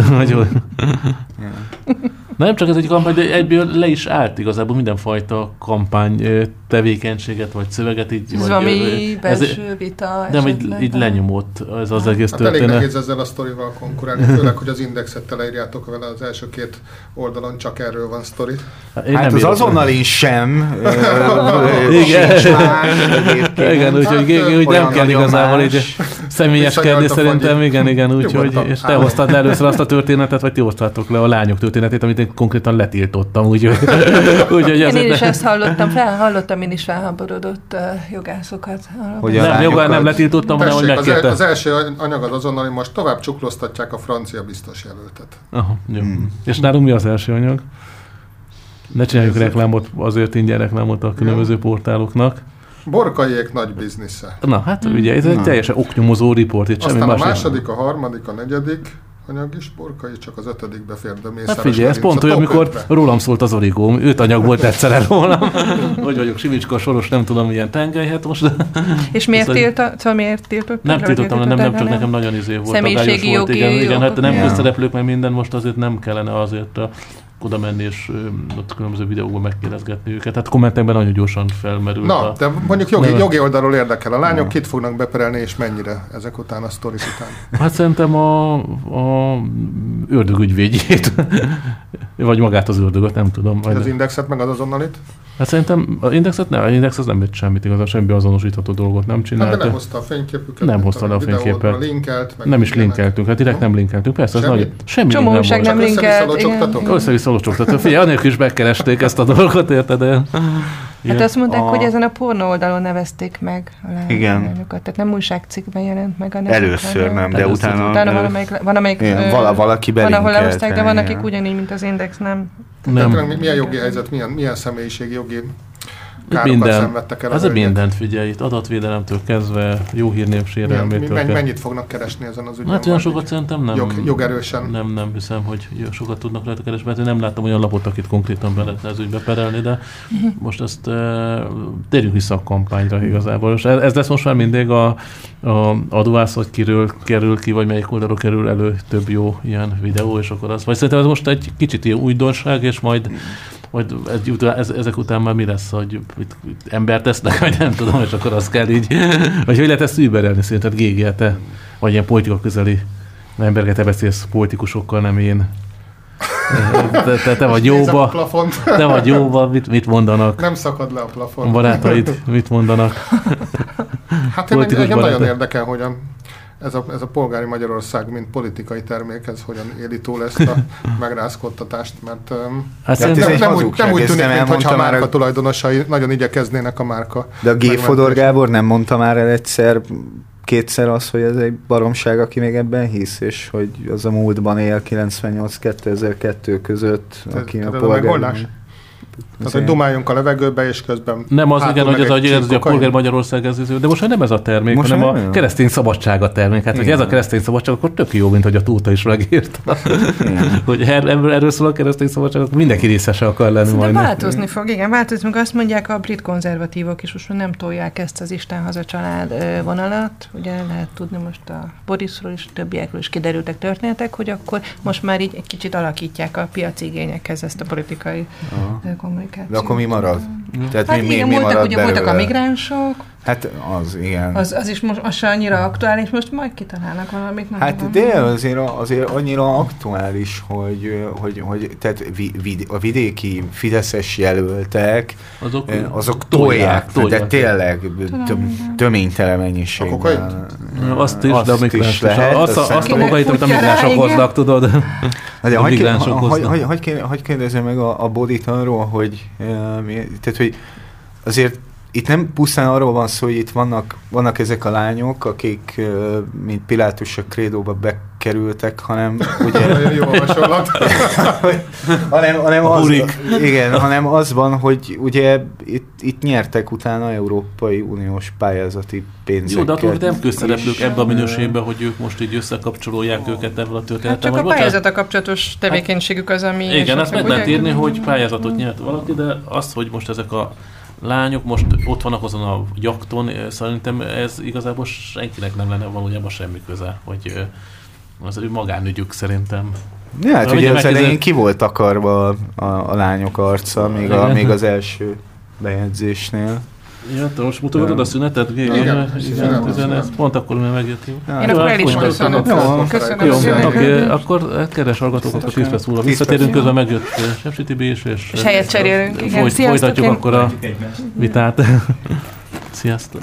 Nem csak ez egy kampány, de egyből le is állt igazából mindenfajta kampány tevékenységet, vagy szöveget. Így, ez valami belső vita Nem, így, így lenyomott ez az egész hát történet. Elég nehéz ezzel a sztorival konkurálni, főleg, hogy az indexet teleírjátok vele az első két oldalon, csak erről van sztori. Hát, hát az azonnal sem. Igen, Igen úgyhogy hát, úgy nem kell igazából így személyeskedni szerintem, igen, igen, úgyhogy, és te hoztad le először azt a történetet, vagy ti hoztátok le a lányok történetét, amit én konkrétan letiltottam, úgyhogy... úgyhogy én, én is ezt hallottam, fel, hallottam én is felháborodott uh, jogászokat. Hogy nem, jogán nem letiltottam, hanem hogy. Az, az első anyag az azonnal, hogy most tovább csuklóztatják a francia biztos jelöltet. Aha, jó. Hmm. És nálunk mi az első anyag? Ne csináljuk reklámot, azért ingyen reklámot a különböző portáloknak. Borkaiék nagy biznisze. Na, hát hmm. ugye ez egy teljesen oknyomozó riport. Itt Aztán a második, a harmadik, a negyedik, anyag is, borkai csak az ötödikbe fér, de Hát figyelj, ez pont olyan, amikor rólam szólt az origóm, őt anyag volt egyszerre rólam. hogy vagyok Simicska, Soros, nem tudom milyen tengely, hát most. És miért tiltott? Szóval miért tiltott? Nem tiltottam, nem, nem, csak nekem nagyon izé volt. Személyiségi volt, igen, igen, hát nem közszereplők, meg minden, most azért nem kellene azért a oda menni és ott különböző videókban megkérdezgetni őket. Tehát kommentekben nagyon gyorsan felmerül. Na, a... de mondjuk jogi, jogi oldalról érdekel. A lányok kit fognak beperelni és mennyire ezek után, a sztorik után? Hát szerintem a, a ördögügyvédjét. Vagy magát az ördögöt, nem tudom. Majd az indexet meg az azonnalit? Hát szerintem az indexet nem, az index az nem jött semmit igazán, semmi azonosítható dolgot nem csinált. Hát de nem hozta a fényképüket. Nem hozta a, a fényképet. Linkelt, nem is linkeltünk, hát direkt nem linkeltünk. Persze, semmi? nagy, semmi Csomó nem, nem linkelt. Össze-vissza locsogtatok. Figyelj, anélkül is megkeresték ezt a dolgot, érted? De... Hát azt mondták, a... hogy ezen a pornó oldalon nevezték meg a Igen. Lányokat. Tehát nem újságcikkben jelent meg a nevük. Először nem, de Először utána... Utána valamelyik, van, amelyik, igen, vala, valaki Van, ahol lehozták, de van, akik ugyanígy, mint az Index, nem. Nem. Tehát milyen jogi helyzet, milyen, milyen személyiségi jogi minden, szenvedtek el. Ez a mindent figyelj, itt adatvédelemtől kezdve, jó hírnév sérelmétől. Mennyit, mennyit fognak keresni ezen az ügyben? Hát olyan sokat szerintem nem. Jog, jogerősen. Nem, nem hiszem, hogy sokat tudnak rajta keresni, mert én nem láttam olyan lapot, akit konkrétan be lehetne az ügybe perelni, de most ezt e, térjünk vissza a kampányra igazából. És ez lesz most már mindig a, a adóász, hogy kiről kerül ki, vagy melyik oldalról kerül elő több jó ilyen videó, és akkor az. Vagy szerintem ez most egy kicsit ilyen újdonság, és majd majd ez, ezek után már mi lesz, hogy itt, itt embert tesznek, vagy nem tudom, és akkor az kell így, vagy hogy lehet ezt überelni szerinted, GG, te, vagy ilyen politika közeli embereket, te beszélsz politikusokkal, nem én. Te, te, te vagy jóba, te vagy jóba, mit, mit mondanak? Nem szakad le a plafon. A barátaid mit mondanak? Hát én, engem nagyon érdekel, hogy a ez a, ez a polgári Magyarország, mint politikai termékhez hogyan éli túl ezt a megrázkodtatást, mert hát nem, nem, nem, úgy, nem úgy tűnik, mintha a márka már... tulajdonosai nagyon igyekeznének a márka. De a G. Fodor Gábor nem mondta már el egyszer, kétszer az, hogy ez egy baromság, aki még ebben hisz, és hogy az a múltban él 98-2002 között, aki te, a polgári... Tehát, hogy dumáljunk a levegőbe, és közben... Nem az, igen, hogy az, hogy ez a polgár Magyarország, ez, de most már nem ez a termék, most hanem a nem. keresztény szabadság a termék. Hát, hogy ez a keresztény szabadság, akkor tök jó, mint hogy a Tóta is megírta. hogy erről, erről szól a keresztény szabadság, akkor mindenki részese akar lenni majd. változni fog, igen, változni fog. Azt mondják a brit konzervatívok is, most már nem tolják ezt az Isten haza család vonalat. Ugye lehet tudni most a Borisról és a többiekről is kiderültek történetek, hogy akkor most már így egy kicsit alakítják a piaci igényekhez ezt a politikai Aha. Kommunikációt. De akkor mi marad? Tehát hát mi, igen, mi, mi voltak, ugye voltak a migránsok. Hát az, igen. Az, az is most az se annyira aktuális, most majd kitalálnak valamit. Nem hát de azért, azért annyira aktuális, hogy, hogy, hogy tehát vid, a vidéki fideszes jelöltek, azok, azok tolják, tolják, de tényleg töménytelen mennyiségben. Azt is, azt de a migráns is. Lehet, azt, azt, azt a magait, amit a migránsok hoznak, tudod. De a migránsok hoznak. Hogy kérdezem meg a, a bodit arról, hogy, tehát, hogy azért itt nem pusztán arról van szó, hogy itt vannak, vannak ezek a lányok, akik, mint Pilátus a krédóba bekerültek, hanem ugye... jó hasonlat. hanem, hanem, az, igen, hanem az van, hogy ugye itt, itt nyertek utána Európai Uniós pályázati pénzeket. Jó, de attól nem közszereplők ebbe a minőségben, hogy ők most így összekapcsolóják őket ebben a történettel. Hát csak a pályázata kapcsolatos tevékenységük az, ami... Igen, ezt meg lehet írni, hogy pályázatot nyert valaki, de az, hogy most ezek a lányok most ott vannak azon a jakton, szerintem ez igazából senkinek nem lenne valójában semmi köze, hogy az ő magánügyük szerintem. Ja, hát ugye az elején ki volt akarva a, a lányok arca, még, a, még az első bejegyzésnél. Ja, te most mutogatod a szünetet? Igen, igen, igen, igen ez pont akkor, mert megjöttünk. Én akkor el is köszönöm. Jó, köszönöm. Oké, akkor hát kedves hallgatók, akkor 10 perc múlva visszatérünk, közben megjött Sepsi Tibi is, és, és helyet cserélünk. Igen, folytatjuk akkor a vitát. Sziasztok!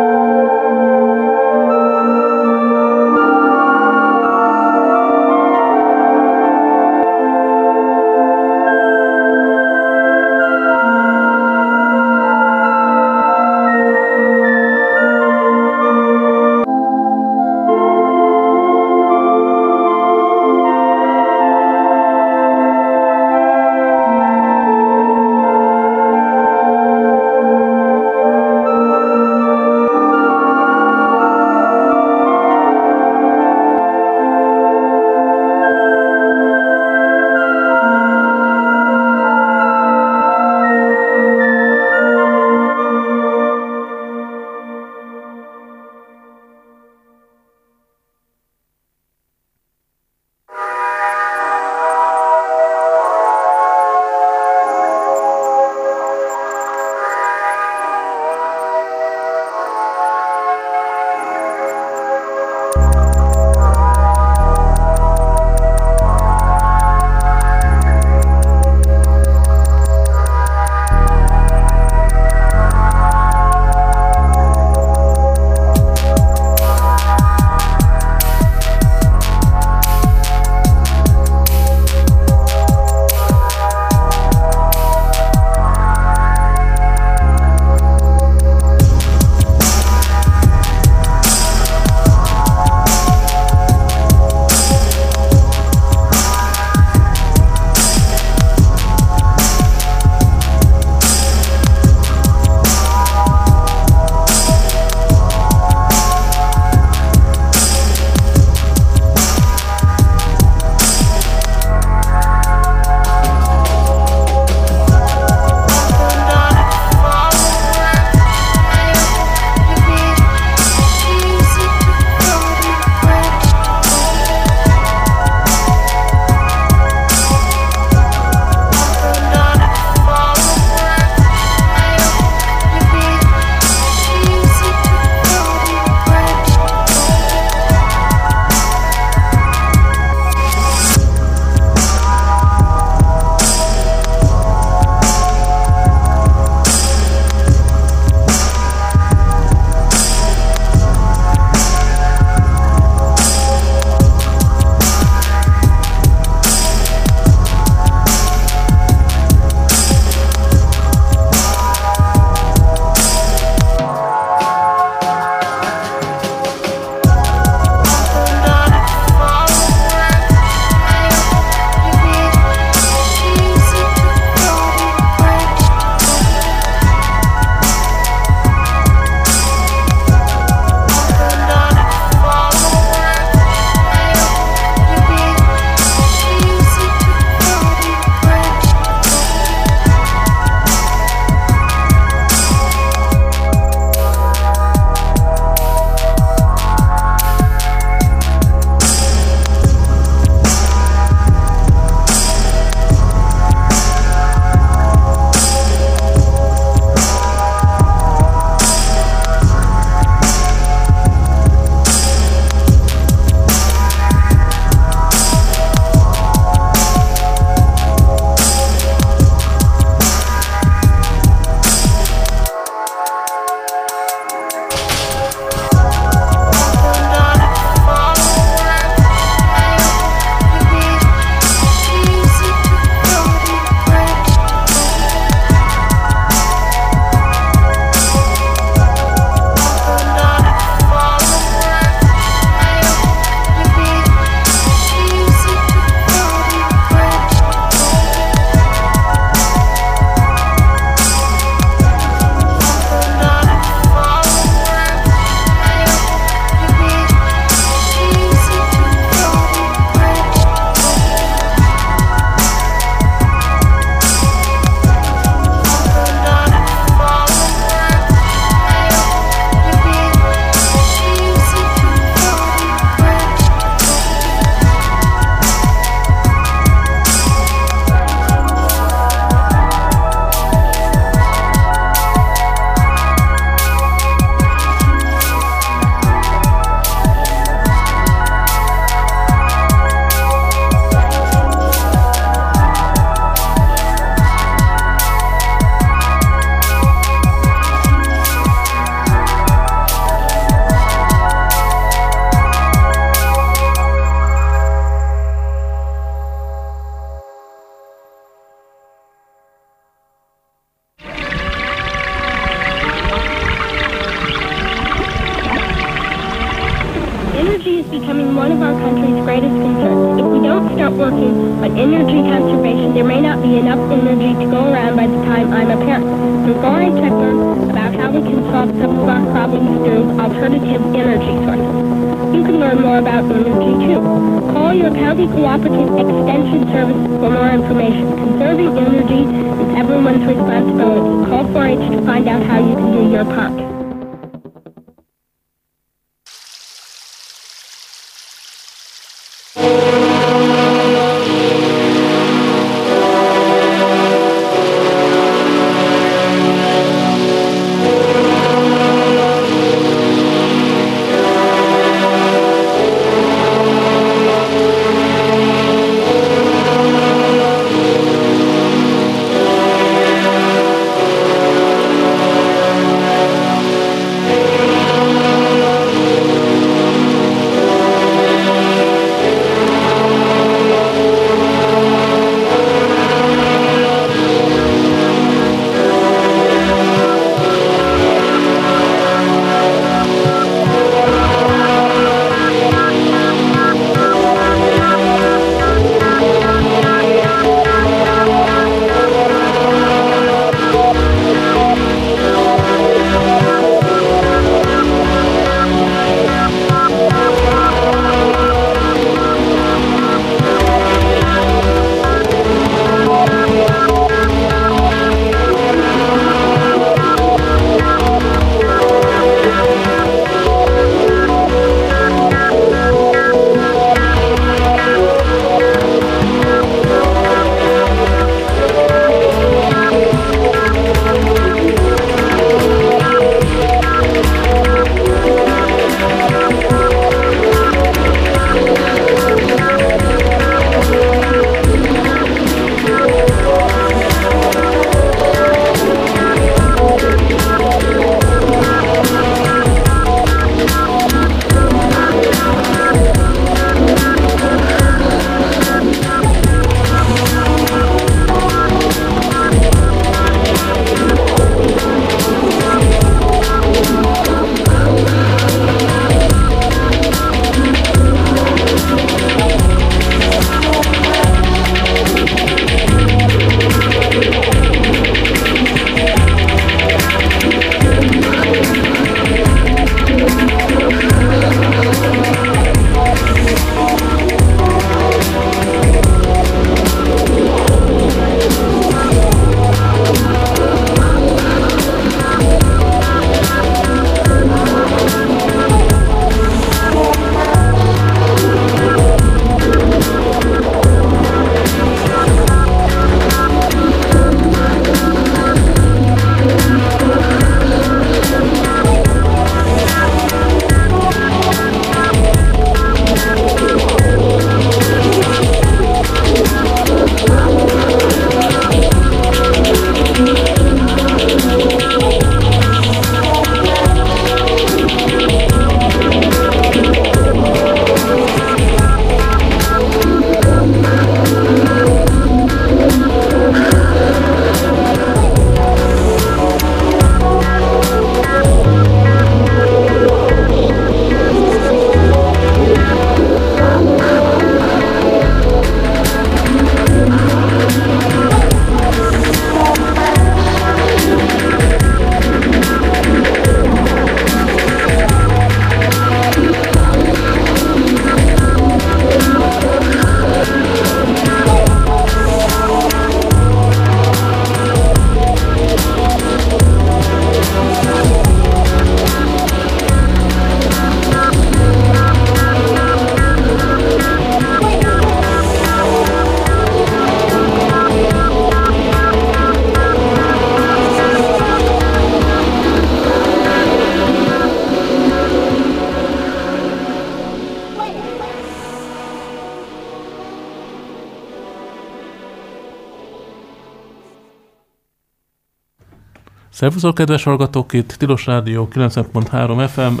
Szervuszok, kedves hallgatók, itt Tilos Rádió 90.3 FM,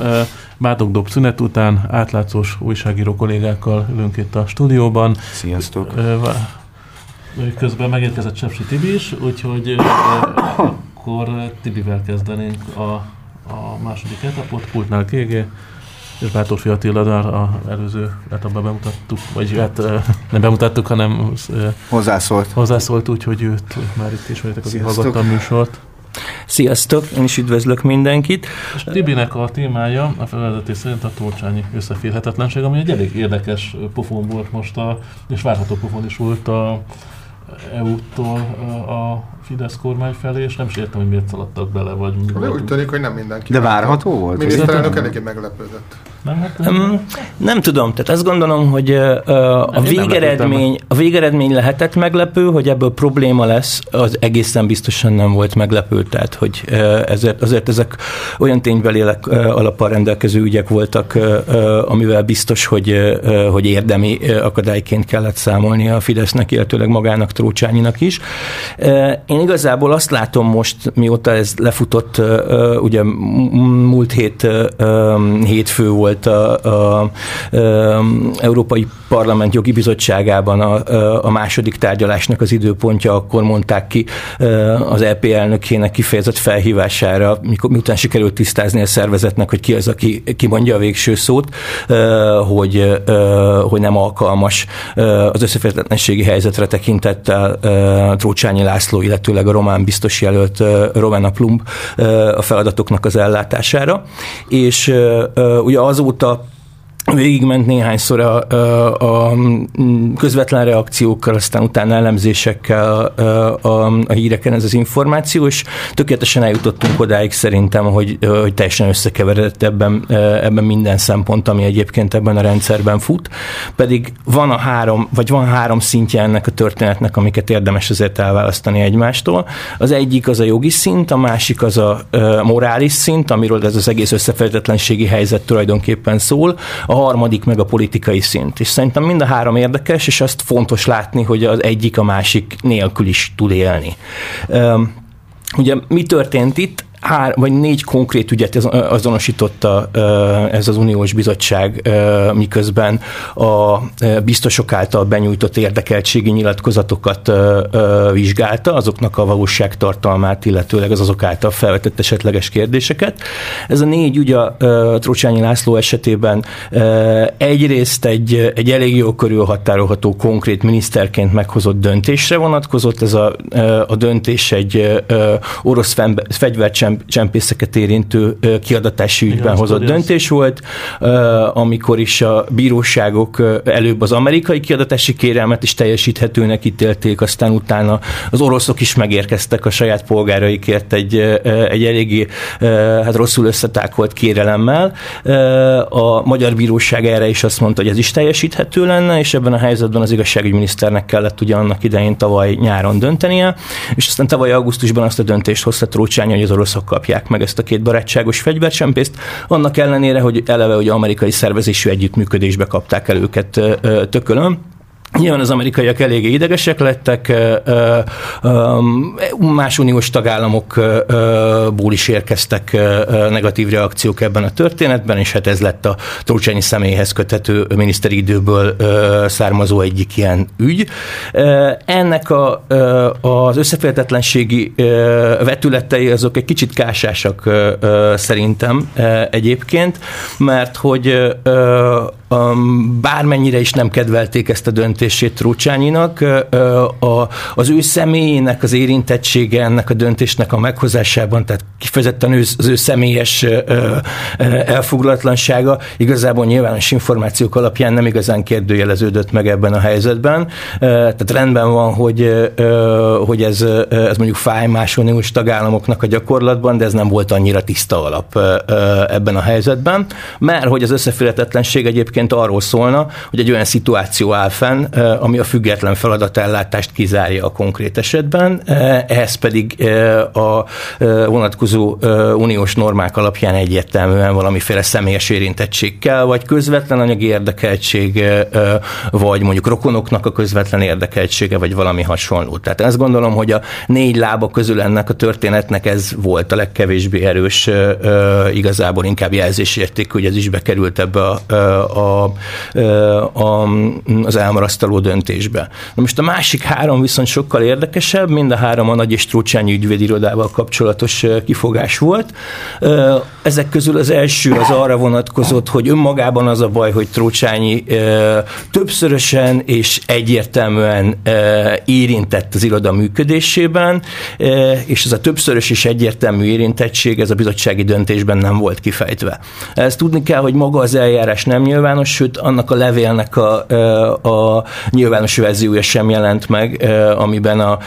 Bádogdob szünet után átlátszós újságíró kollégákkal ülünk itt a stúdióban. Sziasztok! Közben megérkezett Csepsi Tibi is, úgyhogy akkor Tibivel kezdenénk a, a második etapot, pultnál KG. és Bátorfi Attila a előző, abban bemutattuk, vagy hát nem bemutattuk, hanem hozzászólt. Hozzászólt úgy, hogy őt már itt ismeritek, az hallgatta a műsort. Sziasztok, én is üdvözlök mindenkit. És Tibinek a témája a felvezetés szerint a tolcsányi összeférhetetlenség, ami egy elég érdekes pofon volt most, a, és várható pofon is volt a EU-tól a Fidesz kormány felé, és nem is értem, hogy miért szaladtak bele, vagy mi Úgy tűnik, hogy nem mindenki. De várható volt? A miniszterelnök eléggé meglepődött. Nem, hát. Um, nem tudom, tehát azt gondolom, hogy a, végeredmény, a végeredmény lehetett meglepő, hogy ebből probléma lesz, az egészen biztosan nem volt meglepő, tehát hogy ezért, azért ezek olyan ténybelélek uh, alappal rendelkező ügyek voltak, amivel biztos, hogy, hogy érdemi akadályként kellett számolni a Fidesznek, illetőleg magának Trócsányinak is. Én igazából azt látom most, mióta ez lefutott, ugye múlt hét hétfő volt a, a Európai Parlament jogi bizottságában a, a második tárgyalásnak az időpontja, akkor mondták ki az EP elnökének kifejezett felhívására, mikor, miután sikerült tisztázni a szervezetnek, hogy ki az, aki ki mondja a végső szót, hogy, hogy nem alkalmas az összeférhetetlenségi helyzetre tekintettel Trócsányi László, illetőleg a román biztos jelölt Romana Plumb a feladatoknak az ellátására. És ugye az azóta végigment néhányszor a, a, a közvetlen reakciókkal, aztán utána elemzésekkel a, a, a híreken ez az információ, és tökéletesen eljutottunk odáig szerintem, hogy, hogy teljesen összekeveredett ebben, ebben minden szempont, ami egyébként ebben a rendszerben fut. Pedig van a három, vagy van három szintje ennek a történetnek, amiket érdemes azért elválasztani egymástól. Az egyik az a jogi szint, a másik az a morális szint, amiről ez az egész összefejtetlenségi helyzet tulajdonképpen szól. A harmadik meg a politikai szint. És szerintem mind a három érdekes, és azt fontos látni, hogy az egyik a másik nélkül is tud élni. Ugye mi történt itt? Hár, vagy négy konkrét ügyet azonosította ez az uniós bizottság, miközben a biztosok által benyújtott érdekeltségi nyilatkozatokat vizsgálta, azoknak a valóságtartalmát, illetőleg az azok által felvetett esetleges kérdéseket. Ez a négy ügy a Trocsányi László esetében egyrészt egy, egy elég jó körül határolható konkrét miniszterként meghozott döntésre vonatkozott. Ez a, a döntés egy orosz fegyvercsem csempészeket érintő kiadatási ügyben Igen, hozott döntés volt, amikor is a bíróságok előbb az amerikai kiadatási kérelmet is teljesíthetőnek ítélték, aztán utána az oroszok is megérkeztek a saját polgáraikért egy, egy eléggé hát rosszul összetákolt kérelemmel. A magyar bíróság erre is azt mondta, hogy ez is teljesíthető lenne, és ebben a helyzetben az igazságügyminiszternek kellett ugye annak idején tavaly nyáron döntenie, és aztán tavaly augusztusban azt a döntést hozta Trócsány, hogy az oroszok oroszok kapják meg ezt a két barátságos fegyvercsempészt, annak ellenére, hogy eleve hogy amerikai szervezésű együttműködésbe kapták el őket tökölön. Nyilván az amerikaiak eléggé idegesek lettek, más uniós tagállamokból is érkeztek negatív reakciók ebben a történetben, és hát ez lett a Trócsányi személyhez köthető miniszteri időből származó egyik ilyen ügy. Ennek a, az összeférhetetlenségi vetületei azok egy kicsit kásásak szerintem egyébként, mert hogy bármennyire is nem kedvelték ezt a döntését Trócsányinak, az ő személyének az érintettsége ennek a döntésnek a meghozásában, tehát kifejezetten az ő személyes elfoglalatlansága igazából nyilvános információk alapján nem igazán kérdőjeleződött meg ebben a helyzetben. Tehát rendben van, hogy, hogy ez, ez mondjuk fáj más uniós tagállamoknak a gyakorlatban, de ez nem volt annyira tiszta alap ebben a helyzetben, mert hogy az összeférhetetlenség egyébként arról szólna, hogy egy olyan szituáció áll fenn, ami a független feladatellátást kizárja a konkrét esetben, ehhez pedig a vonatkozó uniós normák alapján egyértelműen valamiféle személyes érintettség kell, vagy közvetlen anyagi érdekeltség, vagy mondjuk rokonoknak a közvetlen érdekeltsége, vagy valami hasonló. Tehát ezt gondolom, hogy a négy lába közül ennek a történetnek ez volt a legkevésbé erős, igazából inkább jelzésérték, hogy ez is bekerült ebbe a, a a, az asztaló döntésbe. Na most a másik három viszont sokkal érdekesebb, mind a három a Nagy és Trócsányi ügyvédirodával kapcsolatos kifogás volt. Ezek közül az első az arra vonatkozott, hogy önmagában az a baj, hogy Trócsányi többszörösen és egyértelműen érintett az iroda működésében, és ez a többszörös és egyértelmű érintettség ez a bizottsági döntésben nem volt kifejtve. Ezt tudni kell, hogy maga az eljárás nem nyilvános, sőt annak a levélnek a, a nyilvános verziója sem jelent meg, amiben a,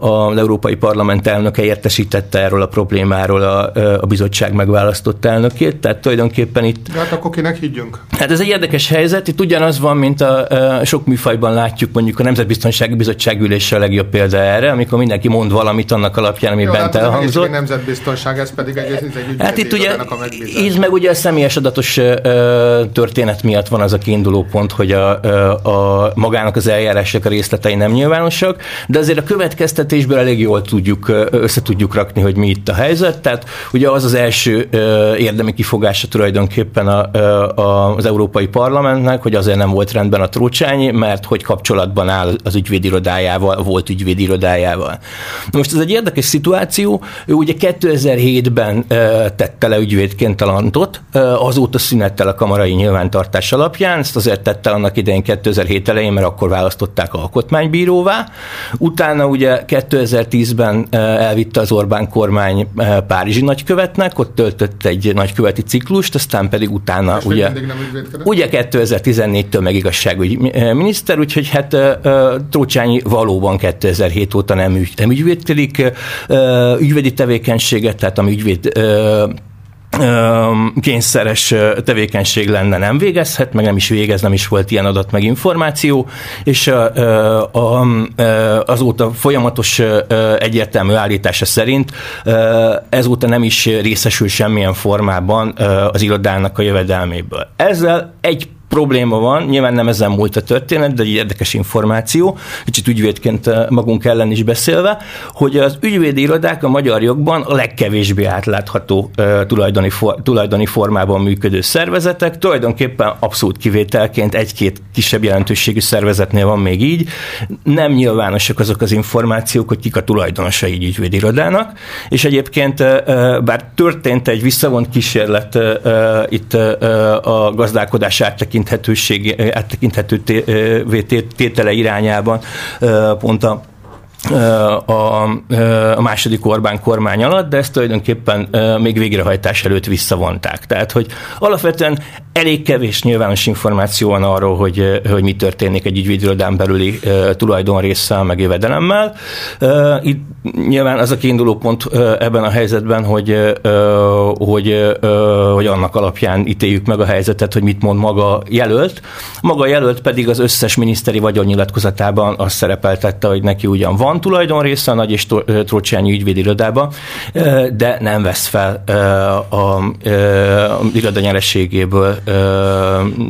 a, az Európai Parlament elnöke értesítette erről a problémáról a, a bizottság megválasztott elnökét, tehát tulajdonképpen itt... De hát akkor kinek higgyünk? Hát ez egy érdekes helyzet, itt ugyanaz van, mint a, a sok műfajban látjuk, mondjuk a Nemzetbiztonsági Bizottság ülése a legjobb példa erre, amikor mindenki mond valamit annak alapján, ami Jó, bent hát elhangzott. A nemzetbiztonság, ez pedig egy, ez egy Hát itt ugye, így meg ugye a személyes adatos történet miatt van az a kiinduló pont, hogy a, a magának az eljárások a részletei nem nyilvánosak, de azért a következtetésből elég jól tudjuk, össze tudjuk rakni, hogy mi itt a helyzet. Tehát ugye az az első érdemi kifogása tulajdonképpen a, a, az Európai Parlamentnek, hogy azért nem volt rendben a Trócsányi, mert hogy kapcsolatban áll az ügyvédirodájával, volt ügyvédirodájával. Most ez egy érdekes szituáció, ő ugye 2007-ben tette le ügyvédként a lantot, azóta szünettel a kamarai nyilvántartás alapján, ezt azért tette annak idején 2007 elején, mert akkor választották alkotmánybíróvá. Utána ugye 2010-ben elvitte az Orbán kormány Párizsi nagykövetnek, ott töltött egy nagyköveti ciklust, aztán pedig utána És ugye, ugye 2014-től meg igazságügyi miniszter, úgyhogy hát Trócsányi valóban 2007 óta nem, ügy, nem ügyvédkedik, ügyvédi tevékenységet, tehát ami ügyvéd kényszeres tevékenység lenne, nem végezhet, meg nem is végez, nem is volt ilyen adat meg információ, és azóta folyamatos egyértelmű állítása szerint ezóta nem is részesül semmilyen formában az irodának a jövedelméből. Ezzel egy probléma van, nyilván nem ezen múlt a történet, de egy érdekes információ, kicsit ügyvédként eh, magunk ellen is beszélve, hogy az ügyvédi irodák a magyar jogban a legkevésbé átlátható uh, tulajdoni, tulajdoni formában működő szervezetek, tulajdonképpen abszolút kivételként egy-két kisebb jelentőségű szervezetnél van még így, nem nyilvánosak azok az információk, hogy kik a tulajdonosa így ügyvédi irodának, és egyébként uh, bár történt egy visszavont kísérlet itt a gazdálkodás áttekintésében, áttekinthetőség, áttekinthető tétele irányában pont a a, a második Orbán kormány alatt, de ezt tulajdonképpen még végrehajtás előtt visszavonták. Tehát, hogy alapvetően elég kevés nyilvános információ van arról, hogy, hogy mi történik egy ügyvédirodán belüli tulajdonrészsel, meg jövedelemmel. Itt nyilván az a kiinduló pont ebben a helyzetben, hogy, hogy, hogy annak alapján ítéljük meg a helyzetet, hogy mit mond maga jelölt. Maga jelölt pedig az összes miniszteri vagyonnyilatkozatában azt szerepeltette, hogy neki ugyan van van tulajdonrésze a Nagy és Trócsányi ügyvédirodába, de nem vesz fel a, a, a iroda nyereségéből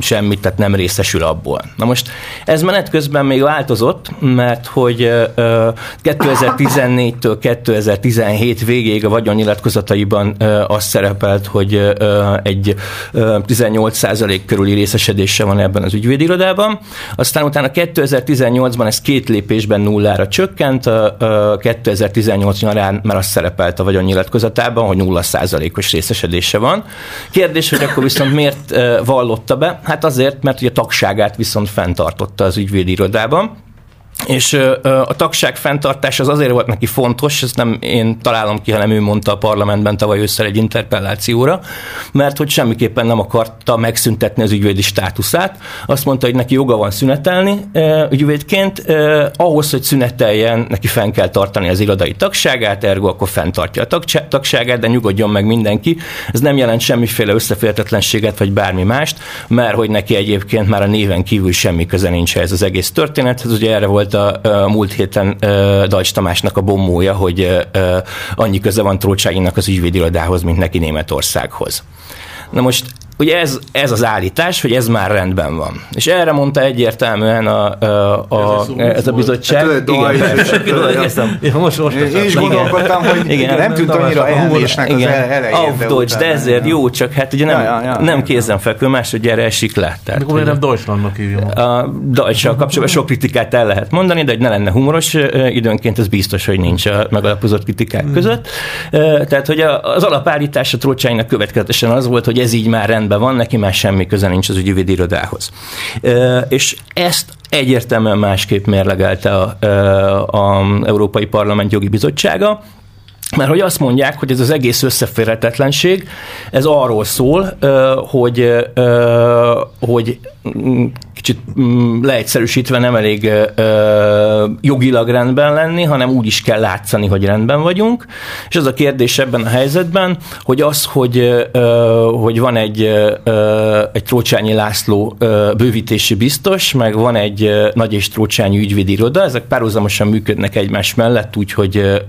semmit, tehát nem részesül abból. Na most ez menet közben még változott, mert hogy 2014-től 2017 végéig a vagyonnyilatkozataiban az szerepelt, hogy egy 18% körüli részesedése van ebben az ügyvédirodában. Aztán utána 2018-ban ez két lépésben nullára csökkent, csökkent 2018 nyarán, mert az szerepelt a vagyonnyilatkozatában, hogy 0%-os részesedése van. Kérdés, hogy akkor viszont miért vallotta be? Hát azért, mert ugye a tagságát viszont fenntartotta az ügyvédi irodában, és a tagság fenntartás az azért volt neki fontos, ezt nem én találom ki, hanem ő mondta a parlamentben tavaly ősszel egy interpellációra, mert hogy semmiképpen nem akarta megszüntetni az ügyvédi státuszát. Azt mondta, hogy neki joga van szünetelni ügyvédként, ahhoz, hogy szüneteljen, neki fenn kell tartani az irodai tagságát, ergo akkor fenntartja a tagságát, de nyugodjon meg mindenki. Ez nem jelent semmiféle összeférhetetlenséget, vagy bármi mást, mert hogy neki egyébként már a néven kívül semmi köze nincs ez az egész történethez. Ugye erre volt volt a, a múlt héten Dajcs Tamásnak a bombója, hogy annyi köze van Trócsáinak az ügyvédirodához, mint neki Németországhoz. Na most ugye ez, ez az állítás, hogy ez már rendben van. És erre mondta egyértelműen a, a, a, ez, ez a bizottság. Hát, igen, most, most Én is gondolkodtam, hogy igen, nem tűnt annyira elmésnek az elején. Auf Deutsch, de ezért jó, csak hát ugye nem, ja, ja, ja, nem kézenfekvő, erre esik le. Tehát, Mikor nem Deutschlandnak hívjuk. A Deutsch-sal kapcsolatban sok kritikát el lehet mondani, de hogy ne lenne humoros időnként, ez biztos, hogy nincs a megalapozott kritikák hmm. között. Tehát, hogy az alapállítás a Trócsánynak következetesen az volt, hogy ez így már rendben van, neki már semmi köze nincs az ügyvédi irodához. És ezt egyértelműen másképp mérlegelte a, a Európai Parlament Jogi Bizottsága, mert hogy azt mondják, hogy ez az egész összeférhetetlenség, ez arról szól, hogy, hogy kicsit mm, leegyszerűsítve nem elég jogilag rendben lenni, hanem úgy is kell látszani, hogy rendben vagyunk. És az a kérdés ebben a helyzetben, hogy az, hogy, hogy van egy, egy Trócsányi László bővítési biztos, meg van egy nagy és Trócsányi ügyvédi iroda, ezek párhuzamosan működnek egymás mellett, úgyhogy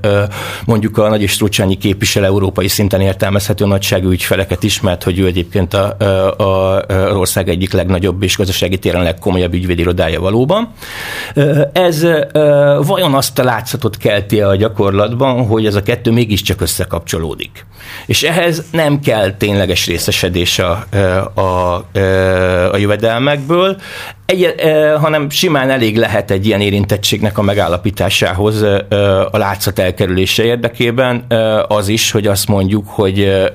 mondjuk a nagy és Trócsányi képvisel európai szinten értelmezhető nagyságú ügyfeleket is, hogy ő egyébként a, a, a, az ország egyik legnagyobb és gazdasági téren legkomolyabb ügyvédirodája valóban. Ez vajon azt a látszatot kelti a gyakorlatban, hogy ez a kettő mégiscsak összekapcsolódik. És ehhez nem kell tényleges részesedés a, a, a, a jövedelmekből, egy, hanem simán elég lehet egy ilyen érintettségnek a megállapításához a látszat elkerülése érdekében az is, hogy azt mondjuk, hogy,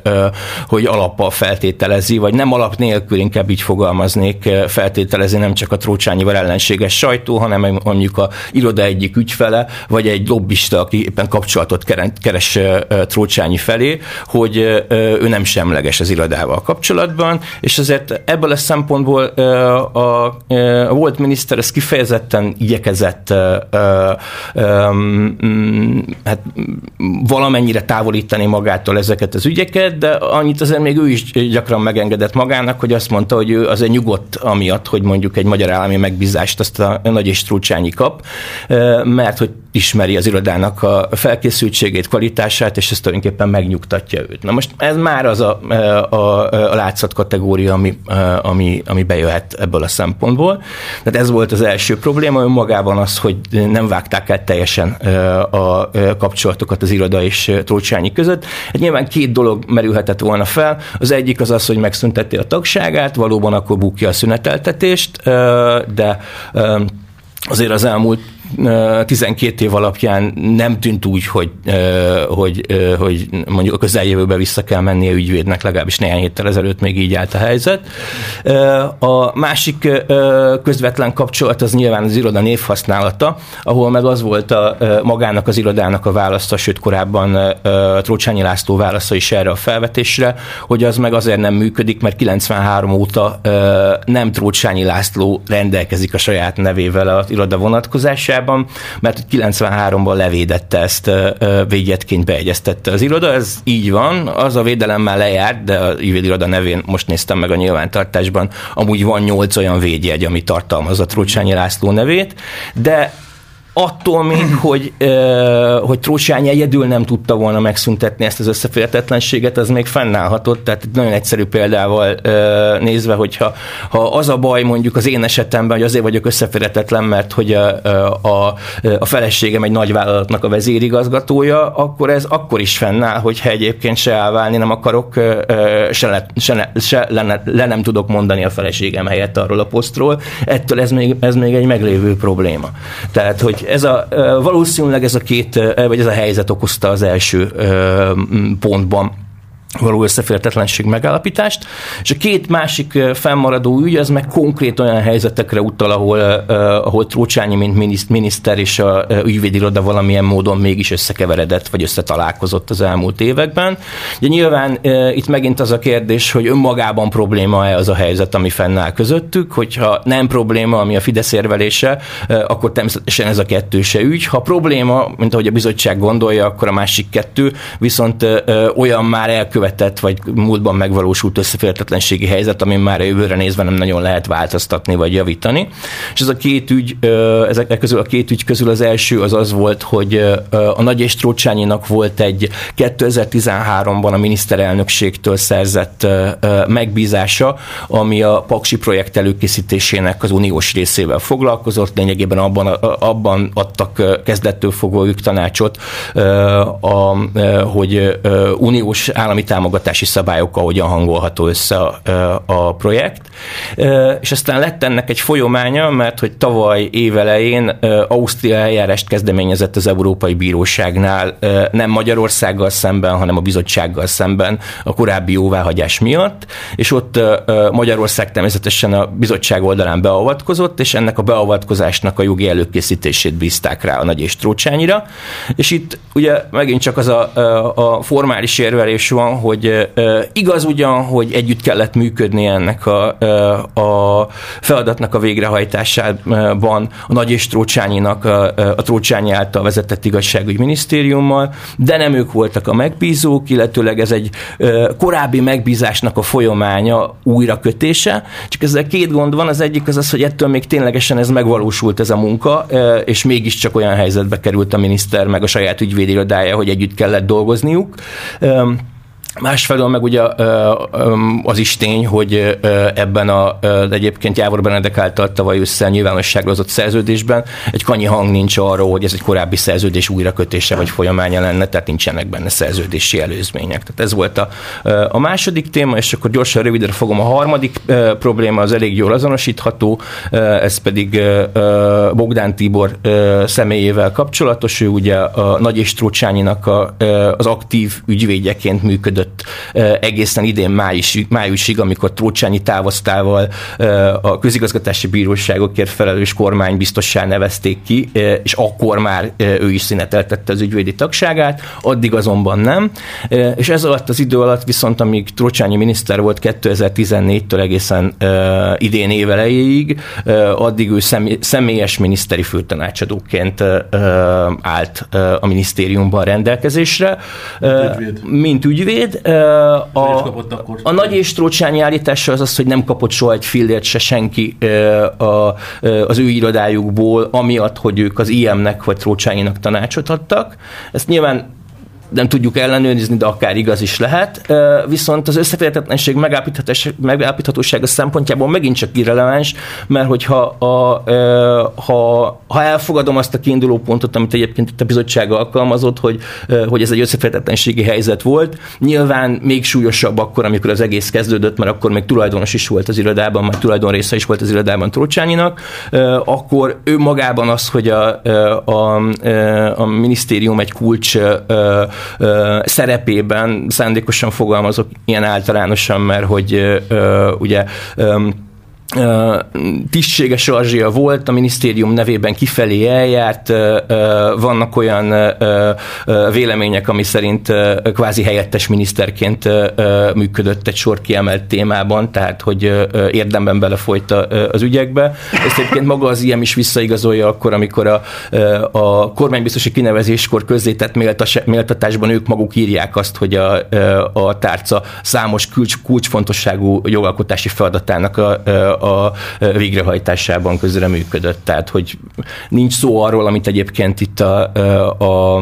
hogy alappal feltételezi, vagy nem alap nélkül, inkább így fogalmaznék, feltételezi nem csak a Trócsányival ellenséges sajtó, hanem mondjuk a iroda egyik ügyfele, vagy egy lobbista, aki éppen kapcsolatot keres Trócsányi felé, hogy ő nem semleges az irodával kapcsolatban, és azért ebből a szempontból a a volt miniszter ez kifejezetten igyekezett hát valamennyire távolítani magától ezeket az ügyeket, de annyit azért még ő is gyakran megengedett magának, hogy azt mondta, hogy ő azért nyugodt amiatt, hogy mondjuk egy magyar állami megbízást azt a nagy és Trúcsányi kap, mert hogy ismeri az irodának a felkészültségét, kvalitását, és ez tulajdonképpen megnyugtatja őt. Na most ez már az a, a, a látszat kategória, ami, ami, ami bejöhet ebből a szempontból. Tehát ez volt az első probléma, önmagában az, hogy nem vágták el teljesen a kapcsolatokat az iroda és Trócsányi között. Hát nyilván két dolog merülhetett volna fel. Az egyik az az, hogy megszüntette a tagságát, valóban akkor bukja a szüneteltetést, de azért az elmúlt 12 év alapján nem tűnt úgy, hogy, hogy, hogy mondjuk a közeljövőbe vissza kell mennie ügyvédnek, legalábbis néhány héttel ezelőtt még így állt a helyzet. A másik közvetlen kapcsolat az nyilván az iroda névhasználata, ahol meg az volt a magának az irodának a válasza, sőt korábban Trócsányi László válasza is erre a felvetésre, hogy az meg azért nem működik, mert 93 óta nem Trócsányi László rendelkezik a saját nevével az iroda vonatkozásában, Amerikában, mert 93-ban levédette ezt, védjetként beegyeztette az iroda, ez így van, az a védelem már lejárt, de a iroda nevén most néztem meg a nyilvántartásban, amúgy van nyolc olyan védjegy, ami tartalmazza Trócsányi László nevét, de attól még, hogy, hogy Trósány egyedül nem tudta volna megszüntetni ezt az összeférhetetlenséget, az még fennállhatott. Tehát nagyon egyszerű példával nézve, hogyha ha az a baj mondjuk az én esetemben, hogy azért vagyok összeférhetetlen, mert hogy a, a, a feleségem egy nagy vállalatnak a vezérigazgatója, akkor ez akkor is fennáll, hogyha egyébként se elválni nem akarok, se, le, se, se le, le nem tudok mondani a feleségem helyett arról a posztról. Ettől ez még, ez még egy meglévő probléma. Tehát, hogy ez a, valószínűleg ez a két, vagy ez a helyzet okozta az első pontban való összeférhetetlenség megállapítást, és a két másik fennmaradó ügy, az meg konkrét olyan helyzetekre utal, ahol, ahol Trócsányi, mint miniszter és a ügyvédiroda valamilyen módon mégis összekeveredett, vagy összetalálkozott az elmúlt években. Ugye nyilván itt megint az a kérdés, hogy önmagában probléma-e az a helyzet, ami fennáll közöttük, hogyha nem probléma, ami a Fidesz érvelése, akkor természetesen ez a kettő se ügy. Ha probléma, mint ahogy a bizottság gondolja, akkor a másik kettő viszont olyan már elkövetett elkövetett, vagy múltban megvalósult összeférhetetlenségi helyzet, amin már a jövőre nézve nem nagyon lehet változtatni, vagy javítani. És ez a két ügy, ezek közül a két ügy közül az első az az volt, hogy a Nagy és Trócsányinak volt egy 2013-ban a miniszterelnökségtől szerzett megbízása, ami a Paksi projekt előkészítésének az uniós részével foglalkozott, lényegében abban, abban adtak kezdettől fogva ők tanácsot, a, hogy uniós állami támogatási szabályokkal hogyan hangolható össze a, projekt. És aztán lett ennek egy folyamánya, mert hogy tavaly évelején Ausztria eljárást kezdeményezett az Európai Bíróságnál nem Magyarországgal szemben, hanem a bizottsággal szemben a korábbi jóváhagyás miatt, és ott Magyarország természetesen a bizottság oldalán beavatkozott, és ennek a beavatkozásnak a jogi előkészítését bízták rá a Nagy és Trócsányira, és itt ugye megint csak az a, a formális érvelés van, hogy igaz ugyan, hogy együtt kellett működni ennek a, a feladatnak a végrehajtásában a Nagy és Trócsányinak, a, a Trócsányi által vezetett igazságügy minisztériummal, de nem ők voltak a megbízók, illetőleg ez egy korábbi megbízásnak a folyamánya újrakötése, csak ezzel két gond van, az egyik az az, hogy ettől még ténylegesen ez megvalósult ez a munka, és mégiscsak olyan helyzetbe került a miniszter meg a saját ügyvédirodája, hogy együtt kellett dolgozniuk. Másfelől meg ugye az is tény, hogy ebben a egyébként Jávor Benedek által tavaly össze nyilvánosságra hozott szerződésben egy kanyi hang nincs arról, hogy ez egy korábbi szerződés újrakötése vagy folyamánya lenne, tehát nincsenek benne szerződési előzmények. Tehát ez volt a, a második téma, és akkor gyorsan rövidre fogom. A harmadik probléma az elég jól azonosítható, ez pedig Bogdán Tibor személyével kapcsolatos. Ő ugye a Nagy és Trócsányinak az aktív ügyvédjeként működött működött egészen idén május, májusig, amikor Trócsányi távoztával a közigazgatási bíróságokért felelős kormány biztossá nevezték ki, és akkor már ő is szüneteltette az ügyvédi tagságát, addig azonban nem. És ez alatt az idő alatt viszont, amíg Trócsányi miniszter volt 2014-től egészen idén évelejéig, addig ő személyes miniszteri főtanácsadóként állt a minisztériumban rendelkezésre. Mint ügyvéd. Mint ügyvéd, a, a nagy és Trócsányi állítása az az, hogy nem kapott soha egy fillért se senki a, az ő irodájukból, amiatt, hogy ők az IM-nek vagy Trócsányinak tanácsot adtak. Ezt nyilván nem tudjuk ellenőrizni, de akár igaz is lehet. Viszont az összeférhetetlenség megállapíthatósága szempontjából megint csak irreleváns, mert hogyha a, ha, ha elfogadom azt a kiinduló pontot, amit egyébként itt a bizottság alkalmazott, hogy, hogy ez egy összeférhetetlenségi helyzet volt, nyilván még súlyosabb akkor, amikor az egész kezdődött, mert akkor még tulajdonos is volt az irodában, már tulajdon része is volt az irodában Trócsányinak, akkor ő magában az, hogy a, a, a minisztérium egy kulcs szerepében szándékosan fogalmazok ilyen általánosan, mert hogy ugye tisztséges Arzsia volt, a minisztérium nevében kifelé eljárt, vannak olyan vélemények, ami szerint kvázi helyettes miniszterként működött egy sor kiemelt témában, tehát hogy érdemben belefolyt az ügyekbe. Ezt egyébként maga az ilyen is visszaigazolja akkor, amikor a, a kormánybiztosi kinevezéskor közzétett méltatásban ők maguk írják azt, hogy a, a tárca számos kulcs, kulcsfontosságú jogalkotási feladatának a, a végrehajtásában közreműködött. Tehát, hogy nincs szó arról, amit egyébként itt a, a,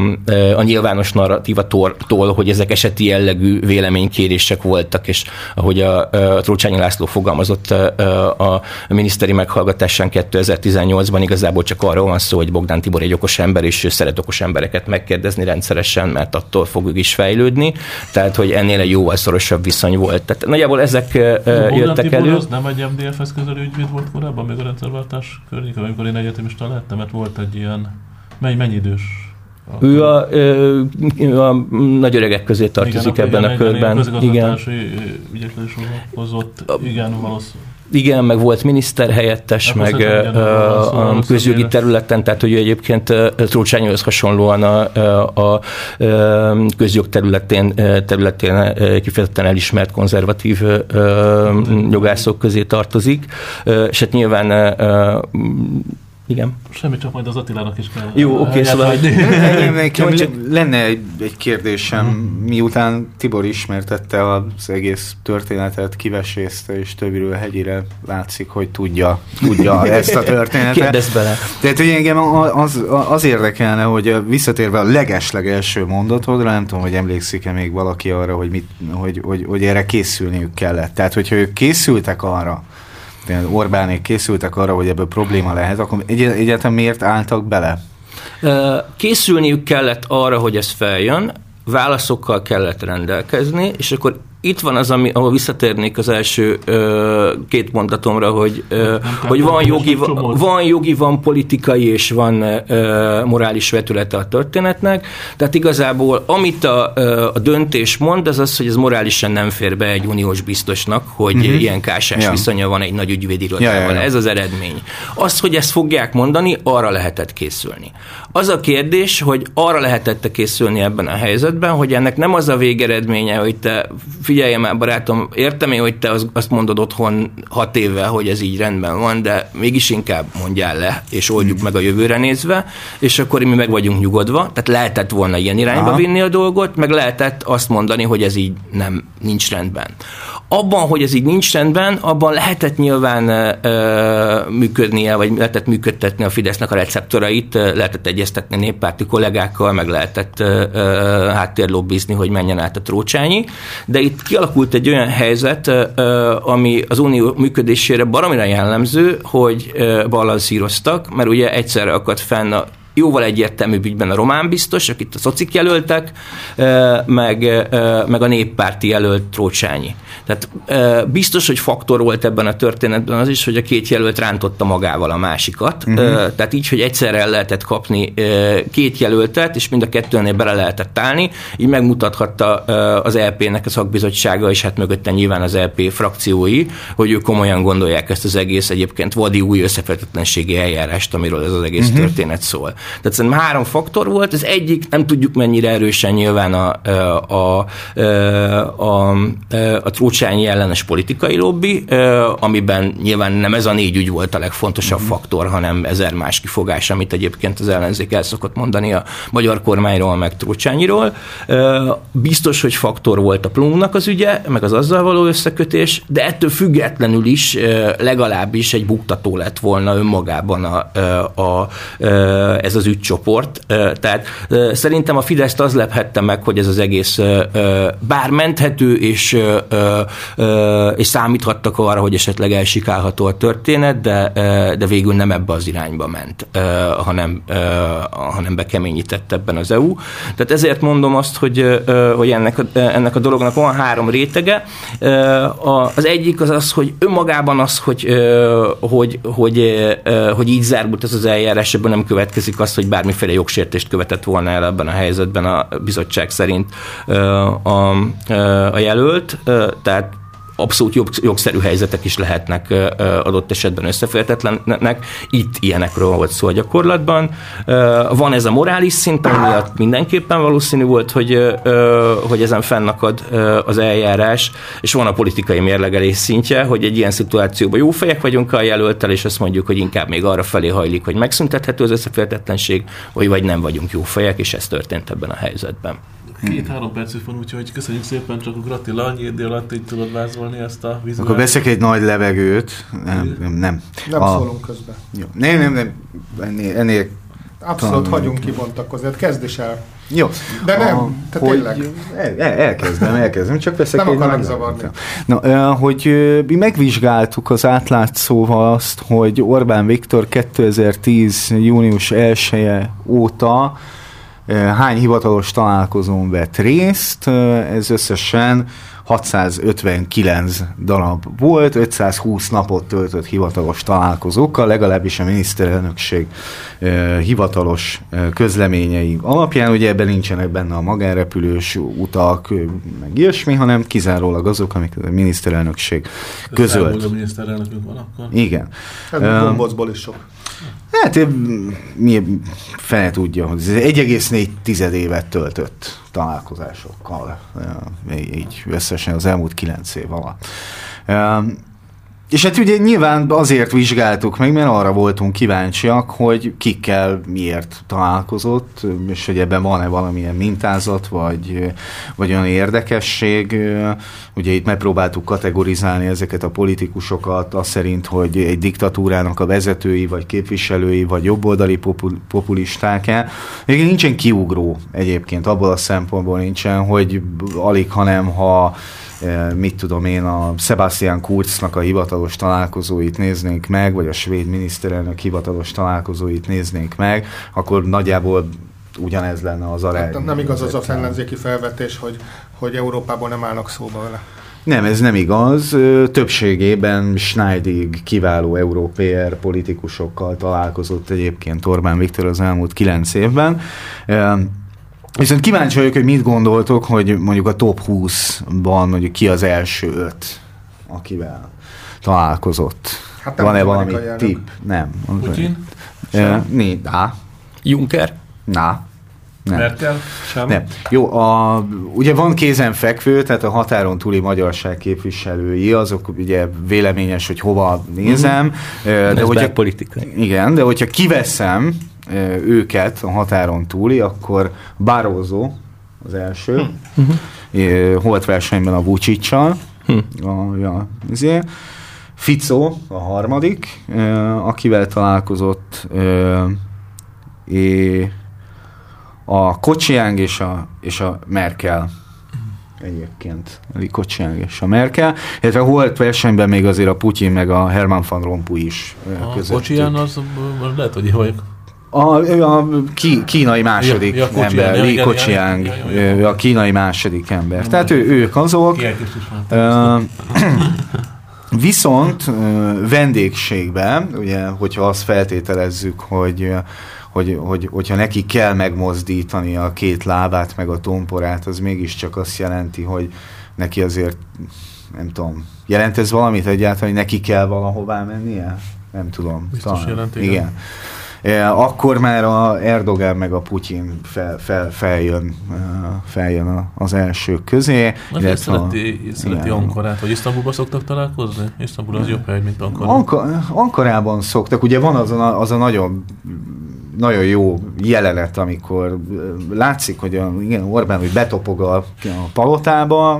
a nyilvános narratívatól, hogy ezek eseti jellegű véleménykérések voltak, és ahogy a, a Trócsányi László fogalmazott a, miniszteri meghallgatásán 2018-ban igazából csak arról van szó, hogy Bogdán Tibor egy okos ember, és ő szeret okos embereket megkérdezni rendszeresen, mert attól fog ő is fejlődni. Tehát, hogy ennél egy jóval szorosabb viszony volt. Tehát nagyjából ezek Bogdán jöttek Tibor elő. az nem egy MDF-hez közelő ügyvéd volt korábban, még a rendszerváltás környéken, amikor én egyetemista lettem, mert volt egy ilyen, mennyi, mennyi idős ő a, ő a nagy öregek közé tartozik igen, ebben igen, a körben. Igen, ügyekkel is hozott, igen, valószínűleg. Igen, meg volt miniszterhelyettes, hát meg a, a közjogi területen, tehát hogy ő egyébként Trócsányhoz hasonlóan a, a, a közjog területén, területén kifejezetten elismert konzervatív jogászok közé tartozik, és hát nyilván Igen. Semmi, csak majd az Attilának is kell. Jó, oké, okay, szóval... Nekem csak... lenne egy, egy kérdésem, uh-huh. miután Tibor ismertette az egész történetet, kivesézte, és többről hegyire látszik, hogy tudja, tudja ezt a történetet. Kérdezz bele. Tehát, hogy engem az, az érdekelne, hogy visszatérve a legesleg első mondatodra, nem tudom, hogy emlékszik-e még valaki arra, hogy, mit, hogy, hogy, hogy erre készülniük kellett. Tehát, hogyha ők készültek arra, Orbánék készültek arra, hogy ebből probléma lehet, akkor egy- egyáltalán miért álltak bele? Készülniük kellett arra, hogy ez feljön, válaszokkal kellett rendelkezni, és akkor itt van az, ami, ahol visszatérnék az első ö, két mondatomra, hogy, ö, hogy van, jogi, van jogi, van politikai és van ö, morális vetülete a történetnek. Tehát igazából amit a, a döntés mond, az az, hogy ez morálisan nem fér be egy uniós biztosnak, hogy uh-huh. ilyen kásás ja. viszonya van egy nagy ügyvédirodával. Ja, ja, ja. Ez az eredmény. Az, hogy ezt fogják mondani, arra lehetett készülni. Az a kérdés, hogy arra lehetett készülni ebben a helyzetben, hogy ennek nem az a végeredménye, hogy te figyelj már barátom, értem én, hogy te azt mondod otthon hat éve, hogy ez így rendben van, de mégis inkább mondjál le, és oldjuk meg a jövőre nézve, és akkor mi meg vagyunk nyugodva, tehát lehetett volna ilyen irányba Aha. vinni a dolgot, meg lehetett azt mondani, hogy ez így nem, nincs rendben. Abban, hogy ez így nincs rendben, abban lehetett nyilván ö, működnie, vagy lehetett működtetni a Fidesznek a receptorait, lehetett egyeztetni néppárti kollégákkal, meg lehetett ö, háttérlobbizni, hogy menjen át a trócsányi, de itt kialakult egy olyan helyzet, ö, ami az unió működésére baromira jellemző, hogy ö, balanszíroztak, mert ugye egyszerre akadt fenn a jóval egyértelműbb ügyben a román biztos, akit a szocik jelöltek, meg, meg a néppárti jelölt Trócsányi. Tehát biztos, hogy faktor volt ebben a történetben az is, hogy a két jelölt rántotta magával a másikat. Uh-huh. Tehát így, hogy egyszerre el lehetett kapni két jelöltet, és mind a kettőnél bele lehetett állni, így megmutathatta az LP-nek a szakbizottsága, és hát mögötte nyilván az LP frakciói, hogy ők komolyan gondolják ezt az egész egyébként vadi új összefetetlenségi eljárást, amiről ez az egész uh-huh. történet szól. Tehát szerintem három faktor volt, az egyik, nem tudjuk mennyire erősen nyilván a, a, a, a, a Trócsányi ellenes politikai lobby, amiben nyilván nem ez a négy ügy volt a legfontosabb mm. faktor, hanem ezer más kifogás, amit egyébként az ellenzék el szokott mondani a magyar kormányról, meg Trócsányiról. Biztos, hogy faktor volt a Plumnak az ügye, meg az azzal való összekötés, de ettől függetlenül is legalábbis egy buktató lett volna önmagában a, a, a, ez az ügycsoport. Tehát szerintem a Fideszt az lephette meg, hogy ez az egész bár menthető, és, és számíthattak arra, hogy esetleg elsikálható a történet, de, de végül nem ebbe az irányba ment, hanem, hanem bekeményített ebben az EU. Tehát ezért mondom azt, hogy, hogy ennek, ennek a dolognak van három rétege. Az egyik az az, hogy önmagában az, hogy, hogy, hogy, hogy így zárult ez az eljárás, ebből nem következik az, hogy bármiféle jogsértést követett volna el ebben a helyzetben a bizottság szerint a, a jelölt, tehát abszolút jog, jogszerű helyzetek is lehetnek adott esetben összeférhetetlenek. Itt ilyenekről volt szó a gyakorlatban. Van ez a morális szint, ami miatt mindenképpen valószínű volt, hogy, hogy ezen fennakad az eljárás, és van a politikai mérlegelés szintje, hogy egy ilyen szituációban jó fejek vagyunk a jelöltel, és azt mondjuk, hogy inkább még arra felé hajlik, hogy megszüntethető az összeférhetetlenség, vagy, vagy nem vagyunk jó fejek, és ez történt ebben a helyzetben. Két-három percük van, úgyhogy köszönjük szépen, csak a Gratilla annyi idő alatt így tudod vázolni ezt a vizuális. Akkor veszek egy nagy levegőt. Nem, nem. Nem, nem a... szólunk közben. Jó. Nem, nem, nem. Ennél, ennél Abszolút hagyunk kibontakozni, hát kezd is el. Jó. De nem, a, te hogy tényleg. El, el, elkezdem, elkezdem, csak veszek Nem akarok zavarni. Na, hogy mi megvizsgáltuk az átlátszóval azt, hogy Orbán Viktor 2010. június 1 -e óta hány hivatalos találkozón vett részt, ez összesen 659 darab volt, 520 napot töltött hivatalos találkozókkal, legalábbis a miniszterelnökség hivatalos közleményei alapján. Ugye ebben nincsenek benne a magánrepülős utak, meg ilyesmi, hanem kizárólag azok, amik a miniszterelnökség közölt. A miniszterelnökünk van akkor? Igen. Ez um, is sok. Hát mi fene tudja, hogy 1,4 évet töltött találkozásokkal, így összesen az elmúlt kilenc év alatt. És hát ugye nyilván azért vizsgáltuk meg, mert arra voltunk kíváncsiak, hogy kikkel miért találkozott, és hogy ebben van-e valamilyen mintázat, vagy, vagy olyan érdekesség. Ugye itt megpróbáltuk kategorizálni ezeket a politikusokat, azt szerint, hogy egy diktatúrának a vezetői, vagy képviselői, vagy jobboldali popul- populisták-e. Még nincsen kiugró egyébként, abból a szempontból nincsen, hogy alig, hanem ha mit tudom én, a Sebastian Kurznak a hivatalos találkozóit néznénk meg, vagy a svéd miniszterelnök hivatalos találkozóit néznénk meg, akkor nagyjából ugyanez lenne az arány. Hát nem igaz az a ellenzéki felvetés, hogy, hogy Európában nem állnak szóba vele. Nem, ez nem igaz. Többségében Schneidig kiváló európér politikusokkal találkozott egyébként Orbán Viktor az elmúlt kilenc évben. Viszont kíváncsi vagyok, hogy mit gondoltok, hogy mondjuk a top 20-ban mondjuk ki az első öt, akivel találkozott. Hát Van-e valami tip? Nem. Putin? Né, na. Juncker? Na. Nem. Merkel? Sem. Nem. Jó, a, ugye van kézenfekvő, tehát a határon túli magyarság képviselői, azok ugye véleményes, hogy hova nézem. Mm-hmm. De hogyha, politikai. Igen, de hogyha kiveszem őket a határon túli, akkor Barroso az első, uh-huh. holt versenyben a Vucic-sal, hm. a, ja, azért. Fico a harmadik, akivel találkozott, a Kocsiáng és a, és a Merkel egyébként. Eli Kocsiáng és a Merkel. Illetve volt versenyben még azért a Putyin meg a Herman van Rompuy is a Kocsián az, az lehet, hogy A, a ki, kínai második ja, ja, ember, Li Kocsiang, a kínai második ember. Tehát ő, ők azok. Viszont vendégségben, ugye, hogyha azt feltételezzük, hogy hogy, hogy, hogyha neki kell megmozdítani a két lábát, meg a tomporát, az mégiscsak azt jelenti, hogy neki azért, nem tudom, jelent ez valamit egyáltalán, hogy neki kell valahová mennie? Nem tudom. Biztos talán. jelent, igen. igen. E, akkor már a Erdogan meg a Putyin fel, fel, feljön, e, feljön az elsők közé. Azért szereti, a, szereti Ankarát, vagy Isztambulban szoktak találkozni? Isztambul az jobb hely, mint Ankara. Anka, Ankarában szoktak, ugye van az a, az a nagyon nagyon jó jelenet, amikor látszik, hogy a, igen, Orbán hogy betopog a, a palotába,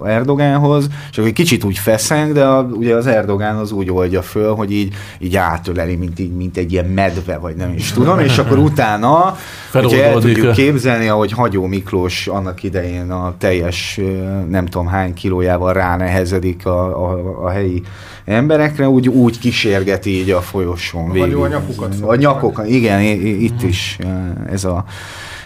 a Erdogánhoz, és akkor egy kicsit úgy feszeng, de a, ugye az Erdogán az úgy oldja föl, hogy így, így átöleli, mint, így, mint egy ilyen medve, vagy nem is tudom, és akkor utána, hogyha el tudjuk képzelni, ahogy Hagyó Miklós annak idején a teljes nem tudom hány kilójával ránehezedik a, a, a helyi emberekre, úgy, úgy kísérgeti így a folyosón végig. A nyakukat. A nyakokat, igen, itt is ez a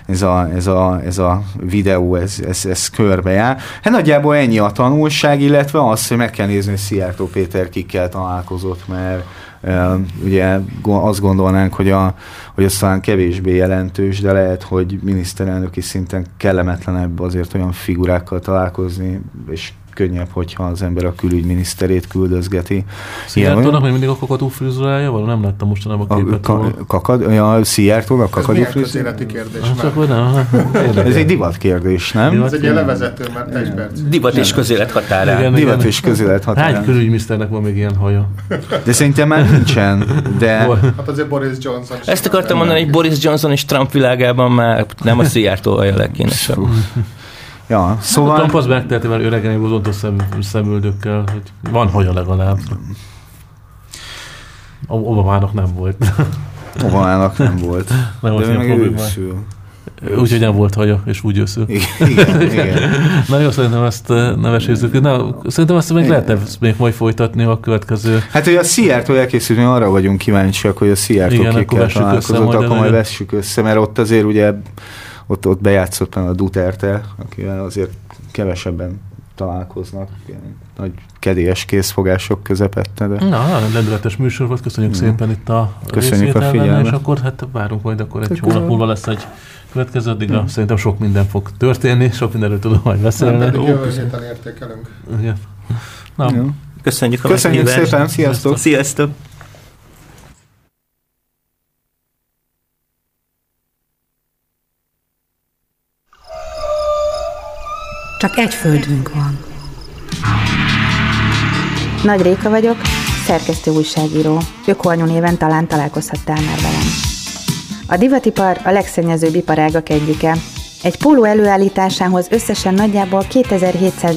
ez a, ez a, ez a videó, ez, ez, ez jár. Hát nagyjából ennyi a tanulság, illetve az, hogy meg kell nézni, hogy Szijjártó Péter kikkel találkozott, mert ugye azt gondolnánk, hogy, a, hogy az talán kevésbé jelentős, de lehet, hogy miniszterelnöki szinten kellemetlenebb azért olyan figurákkal találkozni, és könnyebb, hogyha az ember a külügyminiszterét küldözgeti. Szijjártónak még mindig a kakadú frizurája van? Nem láttam mostanában a képet. A, kakad, ja, Szijjártónak kakadú frizurája? Ez kérdés hát, nem, Ez egy divat kérdés, nem? Divat, Ez egy levezető, mert egy perc. Divat és közélet határán. Igen, divat és közélet határán. Hány külügyminiszternek van még ilyen haja? De szerintem már nincsen. De... Hát azért Boris Johnson. Ezt akartam mondani, hogy Boris Johnson és Trump világában már nem a Szijjártó haja legkínesebb. Ja, szóval... Hát a Trump az megteheti, mert öregen bozontos szem, szemüldökkel, hogy van haja legalább. Obamának nem volt. Obamának nem volt. Nem volt ilyen probléma. Úgyhogy nem volt haja, és úgy őszül. Igen, igen. Na jó, szerintem ezt eh, nevesézzük. Na, szerintem ezt még lehetne még majd folytatni a következő... Hát, hogy a Szijjártól elkészülni, arra vagyunk kíváncsiak, hogy a Szijjártól kikkel találkozott, akkor majd vessük össze, mert ott azért ugye ott, ott bejátszott a Duterte, akivel azért kevesebben találkoznak, ilyen nagy kedélyes készfogások közepette. De... Na, lendületes műsor volt, köszönjük Na. szépen itt a Köszönjük a figyelmet. És akkor hát várunk majd, akkor egy hónap múlva lesz egy következő, addigra mm. szerintem sok minden fog történni, sok mindenről tudom majd beszélni. Nem, jövő héten értékelünk. Igen. Na. Jó. Köszönjük a Köszönjük szépen, sziasztok! Sziasztok! Csak egy földünk van. Nagy Réka vagyok, szerkesztő újságíró. Ökoanyu néven talán találkozhattál már velem. A divatipar a legszennyezőbb iparágak egyike. Egy póló előállításához összesen nagyjából 2700 liter